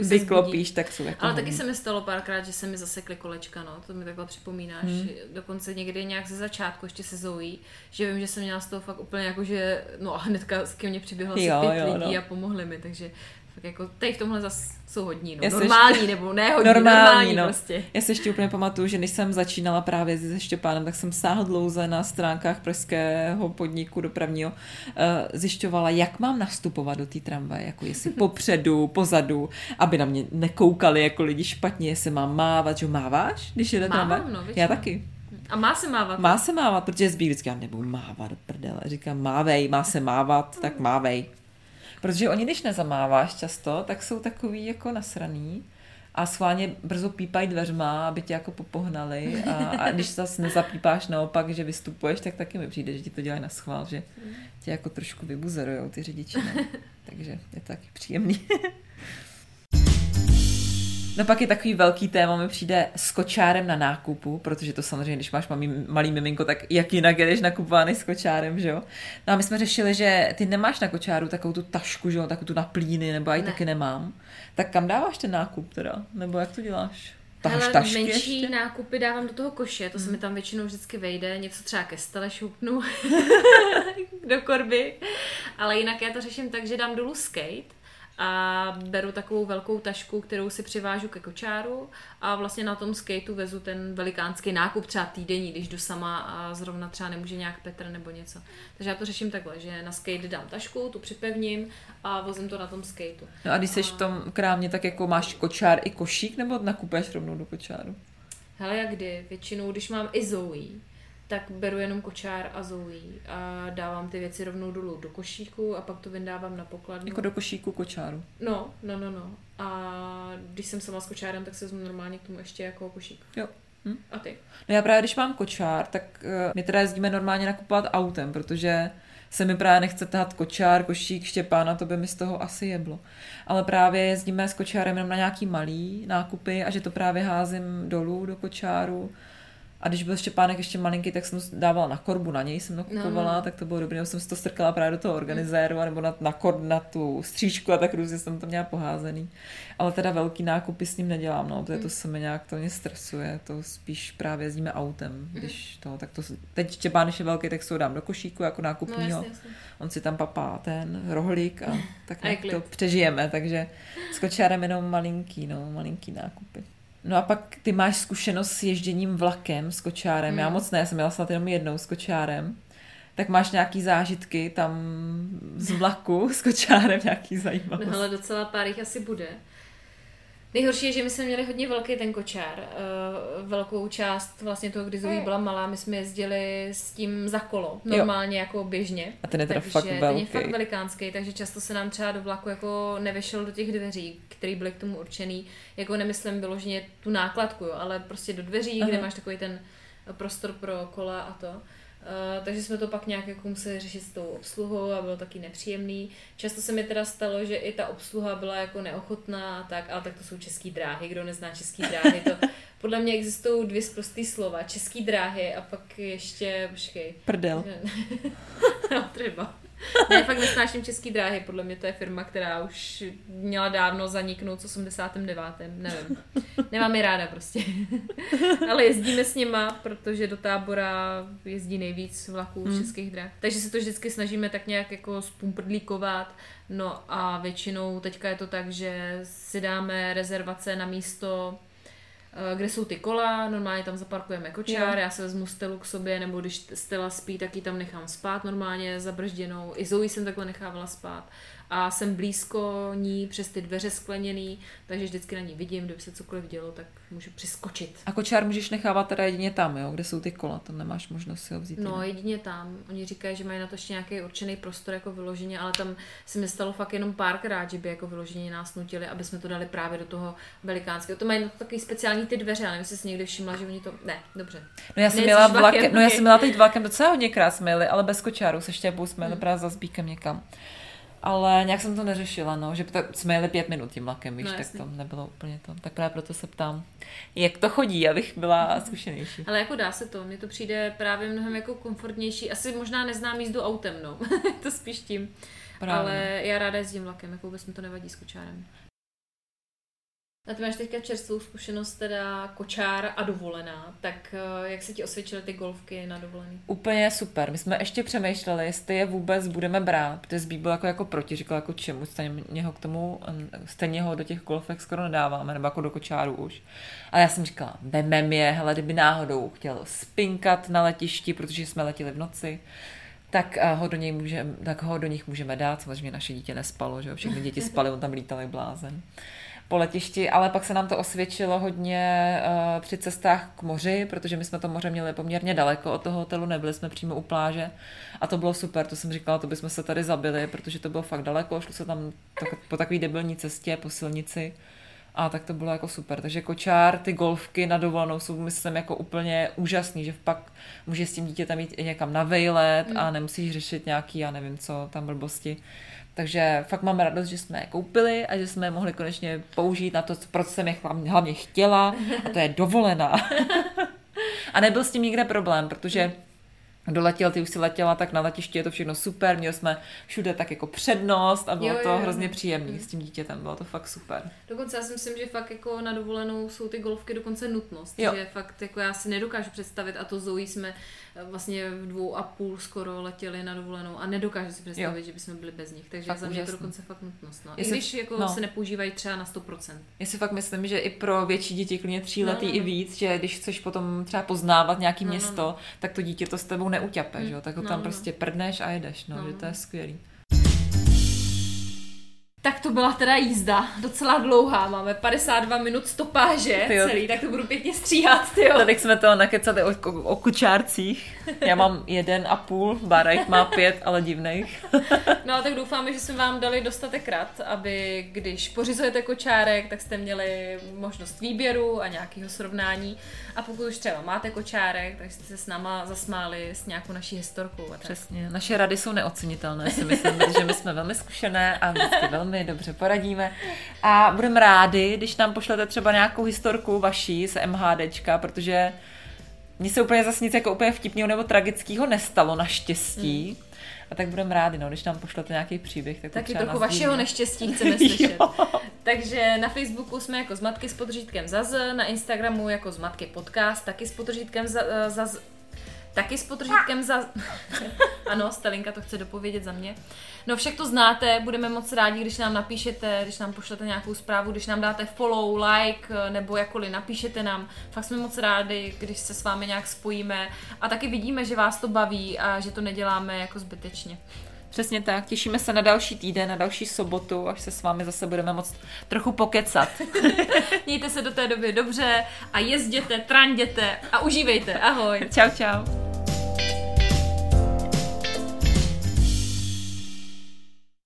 Speaker 1: vyklopíš, tak jsou jako
Speaker 2: Ale taky se mi stalo párkrát, že se mi zasekly kolečka, no, to mi takhle připomínáš.
Speaker 1: Hmm.
Speaker 2: Dokonce někdy nějak ze začátku, ještě se Zoe, že vím, že jsem měla z toho fakt úplně jako, že, no a hnedka ke mně přiběhlo asi
Speaker 1: Jo,
Speaker 2: pět
Speaker 1: jo,
Speaker 2: lidí
Speaker 1: no.
Speaker 2: a pomohli mi, takže fakt jako, tady v tomhle zas jsou hodní, no.
Speaker 1: Já se
Speaker 2: normální, nebo ne hodní, normální,
Speaker 1: normální, no.
Speaker 2: prostě.
Speaker 1: Já si ještě úplně pamatuju, že když jsem začínala právě se Štěpánem, tak jsem sáhl dlouze na stránkách pražského podniku dopravního, eh, zjišťovala, jak mám nastupovat do té tramvaje, jako jestli popředu, pozadu, aby na mě nekoukali jako lidi špatně, jestli mám mávat, že máváš, když jede
Speaker 2: Mávám,
Speaker 1: tramvaj?
Speaker 2: no,
Speaker 1: Já taky.
Speaker 2: A má se mávat.
Speaker 1: Má se mávat, protože zbýk vždycky, já nebudu mávat prdele. Říkám, mávej, má se mávat, tak mávej. Protože oni, když nezamáváš často, tak jsou takový jako nasraný a schválně brzo pípají dveřma, aby tě jako popohnali a, a když zase nezapípáš naopak, že vystupuješ, tak taky mi přijde, že ti to dělají na schvál, že tě jako trošku vybuzerujou ty řidiči. No. Takže je to taky příjemný. No pak je takový velký téma, mi přijde s kočárem na nákupu, protože to samozřejmě, když máš malý, malý miminko, tak jak jinak jedeš nakupovaný s kočárem, že jo? No a my jsme řešili, že ty nemáš na kočáru takovou tu tašku, že jo, takovou tu na plíny, nebo já ji
Speaker 2: Ne.
Speaker 1: taky nemám. Tak kam dáváš ten nákup teda? Nebo jak to děláš? Taháš
Speaker 2: Hele,
Speaker 1: tašky
Speaker 2: menší
Speaker 1: ještě?
Speaker 2: Nákupy dávám do toho koše, to se mi tam většinou vždycky vejde, něco třeba ke stele šoupnu do korby, ale jinak já to řeším tak, že dám dolů skate a beru takovou velkou tašku, kterou si přivážu ke kočáru a vlastně na tom skateu vezu ten velikánský nákup, třeba týdenní, když jdu sama a zrovna třeba nemůže nějak Petr nebo něco. Takže já to řeším takhle, že na skate dám tašku, tu připevním a vozím to na tom skateu.
Speaker 1: No a když jsi v tom krámě, tak jako máš kočár i košík, nebo nakupuješ rovnou do kočáru?
Speaker 2: Hele, jak kdy? Většinou, když mám i Zoe, tak beru jenom kočár a Zoe a dávám ty věci rovnou dolů do košíku a pak to vyndávám na pokladnu.
Speaker 1: Jako do košíku kočáru.
Speaker 2: No, no, no, no. A když jsem sama s kočárem, tak se vezmu normálně k tomu ještě jako košík.
Speaker 1: Jo. Hm.
Speaker 2: A ty?
Speaker 1: No já právě, když mám kočár, tak uh, my teda jezdíme normálně nakupovat autem, protože se mi právě nechce tahat kočár, košík, Štěpána, to by mi z toho asi jeblo. Ale právě jezdíme s kočárem jenom na nějaký malý nákupy a že to právě házím dolů do kočáru. A když byl Štěpánek ještě malinký, tak jsem dávala na korbu, na něj jsem nakupovala,
Speaker 2: No, no.
Speaker 1: tak to bylo dobré, nebo jsem si to strkala právě do toho organizéru, nebo na, na, kor, na tu stříčku a tak různě jsem to měla poházený. Ale teda velký nákupy s ním nedělám, no, protože to se mi nějak to mě stresuje, to spíš právě jezdíme autem, když to, tak to, teď Štěpán, když je velký, tak si ho dám do košíku jako
Speaker 2: No
Speaker 1: nákupního,
Speaker 2: jasně, jasně.
Speaker 1: on si tam papá ten rohlík a tak
Speaker 2: A
Speaker 1: nějak to přežijeme, takže s kočárem jenom malinký, no, malinký nákupy. No a pak ty máš zkušenost s ježděním vlakem s kočárem,
Speaker 2: Hmm.
Speaker 1: já moc ne, jsem jela snad jenom jednou s kočárem. Tak máš nějaký zážitky tam z vlaku s kočárem, nějaký
Speaker 2: No
Speaker 1: zajímavost.
Speaker 2: hele, docela pár jich asi bude. Nejhorší je, že my jsme měli hodně velký ten kočár. Uh, velkou část vlastně toho, kdy Zoe byla malá, my jsme jezdili s tím za kolo. Normálně jako běžně.
Speaker 1: A ten je teda
Speaker 2: takže
Speaker 1: fakt
Speaker 2: Ten je
Speaker 1: velký.
Speaker 2: fakt velikánský, takže často se nám třeba do vlaku jako nevešel do těch dveří, které byly k tomu určený. Jako nemyslím vyloženě tu nákladku, jo, ale prostě do dveří,
Speaker 1: Aha.
Speaker 2: kde máš takový ten prostor pro kola a to. Uh, takže jsme to pak nějak jako museli řešit s tou obsluhou a bylo taky nepříjemný. Často se mi teda stalo, že i ta obsluha byla jako neochotná, a tak, ale tak to jsou český dráhy, kdo nezná český dráhy, to podle mě existují dvě zprostý slova, český dráhy a pak ještě, počkej,
Speaker 1: Prdel.
Speaker 2: no, třeba. ne, fakt nesnáším český dráhy, podle mě to je firma, která už měla dávno zaniknout v 89. Nevím. Nemám je ráda prostě. Ale jezdíme s nima, protože do tábora jezdí nejvíc vlaků hmm. českých drah. Takže se to vždycky snažíme tak nějak jako spumprdlíkovat. No a většinou teďka je to tak, že si dáme rezervace na místo kde jsou ty kola, normálně tam zaparkujeme kočár, jo. já se vezmu Stelu k sobě, nebo když Stella spí, tak ji tam nechám spát normálně zabržděnou. I Zoe jsem takhle nechávala spát a jsem blízko ní přes ty dveře skleněný, takže vždycky na ní vidím, kdyby se cokoliv dělo, tak můžu přiskočit.
Speaker 1: A kočár můžeš nechávat teda jedině tam, jo? kde jsou ty kola, tam nemáš možnost si ho vzít.
Speaker 2: No, jedině tam. Oni říkají, že mají na to ještě nějaký určený prostor jako vyloženě, ale tam se mi stalo fakt jenom párkrát, že by jako vyloženě nás nutili, aby jsme to dali právě do toho velikánského. To mají na to takový speciální ty dveře, ale nevím, jestli jsi někdy všimla, že oni to. Ne, dobře.
Speaker 1: No já jsem měla vlakem, no já jsem měla teď vlakem docela hodně krát jsme ale bez kočáru se štěpou jsme hmm. právě za zbíkem někam ale nějak jsem to neřešila, no, že tak jsme jeli pět minut tím vlakem, víš, no, tak to nebylo úplně to. Tak právě proto se ptám, jak to chodí, abych byla zkušenější.
Speaker 2: Ale jako dá se to, mně to přijde právě mnohem jako komfortnější, asi možná neznám jízdu autem, no, to spíš tím. Právě. Ale já ráda jezdím vlakem, jako vůbec mi to nevadí s kočárem. A ty máš teďka čerstvou zkušenost, teda kočár a dovolená, tak eh, jak se ti osvědčily ty golfky na dovolený?
Speaker 1: Úplně super. My jsme ještě přemýšleli, jestli je vůbec budeme brát, protože Zbý byl jako, jako proti, říkal jako čemu, stejně ho k tomu, stejně ho do těch golfek skoro nedáváme, nebo jako do kočáru už. A já jsem říkala, vemem je, hele, kdyby náhodou chtěl spinkat na letišti, protože jsme letěli v noci, tak eh, ho do, něj můžeme, tak ho do nich můžeme dát. Samozřejmě naše dítě nespalo, že jo? všechny děti spaly, on tam lítal jak blázen po letišti, ale pak se nám to osvědčilo hodně uh, při cestách k moři, protože my jsme to moře měli poměrně daleko od toho hotelu, nebyli jsme přímo u pláže a to bylo super, to jsem říkala, to bychom se tady zabili, protože to bylo fakt daleko, šlo se tam tak, po takové debilní cestě, po silnici a tak to bylo jako super. Takže kočár, ty golfky na dovolenou jsou, myslím, jako úplně úžasný, že pak může s tím dítětem jít i někam na vejlet mm. a nemusíš řešit nějaký, já nevím co, tam blbosti. Takže fakt mám radost, že jsme je koupili a že jsme je mohli konečně použít na to, proč jsem je hlavně chtěla a to je dovolená. a nebyl s tím nikde problém, protože doletěl, ty už si letěla, tak na letišti je to všechno super, měli jsme všude tak jako přednost a bylo jo, jo, to hrozně příjemné s tím dítětem, bylo to fakt super.
Speaker 2: Dokonce já si myslím, že fakt jako na dovolenou jsou ty golfky dokonce nutnost, jo. že fakt jako já si nedokážu představit a to Zoe jsme vlastně v dvou a půl skoro letěli na dovolenou a nedokážu si představit, jo. že bychom byli bez nich, takže fakt za mě to dokonce fakt nutnost. No. I když jako no. se nepoužívají třeba na 100%.
Speaker 1: Já si fakt myslím, že i pro větší děti, klidně tříletý no, no, no. i víc, že když chceš potom třeba poznávat nějaký no, město, no, no. tak to dítě to s tebou neuťape, mm. že tak ho tam no, no. prostě prdneš a jedeš, no, no. že to je skvělý.
Speaker 2: Tak to byla teda jízda, docela dlouhá, máme 52 minut stopáže tyjo. celý, tak to budu pěkně stříhat, tyjo.
Speaker 1: Tady jsme to nakecali o, o, o kučárcích. Já mám jeden a půl, Bárek má pět, ale divných.
Speaker 2: no tak doufáme, že jsme vám dali dostatek rad, aby když pořizujete kočárek, tak jste měli možnost výběru a nějakého srovnání. A pokud už třeba máte kočárek, tak jste se s náma zasmáli s nějakou naší historkou. A tak.
Speaker 1: Přesně, naše rady jsou neocenitelné, si myslím, protože my jsme velmi zkušené a velmi velmi dobře poradíme. A budeme rádi, když nám pošlete třeba nějakou historku vaší z MHDčka, protože mně se úplně zase nic jako úplně vtipného nebo tragického nestalo naštěstí. Mm. A tak budeme rádi, no, když nám pošlete nějaký příběh. Tak
Speaker 2: Taky trochu vašeho neštěstí chceme slyšet. Takže na Facebooku jsme jako Zmatky s podržítkem Zaz, na Instagramu jako Zmatky podcast, taky s podržítkem Zaz, taky s podržítkem za... ano, Stalinka to chce dopovědět za mě. No však to znáte, budeme moc rádi, když nám napíšete, když nám pošlete nějakou zprávu, když nám dáte follow, like, nebo jakkoliv napíšete nám. Fakt jsme moc rádi, když se s vámi nějak spojíme a taky vidíme, že vás to baví a že to neděláme jako zbytečně.
Speaker 1: Přesně tak, těšíme se na další týden, na další sobotu, až se s vámi zase budeme moc trochu pokecat.
Speaker 2: Mějte se do té doby dobře a jezděte, tranděte a užívejte. Ahoj.
Speaker 1: Čau, čau.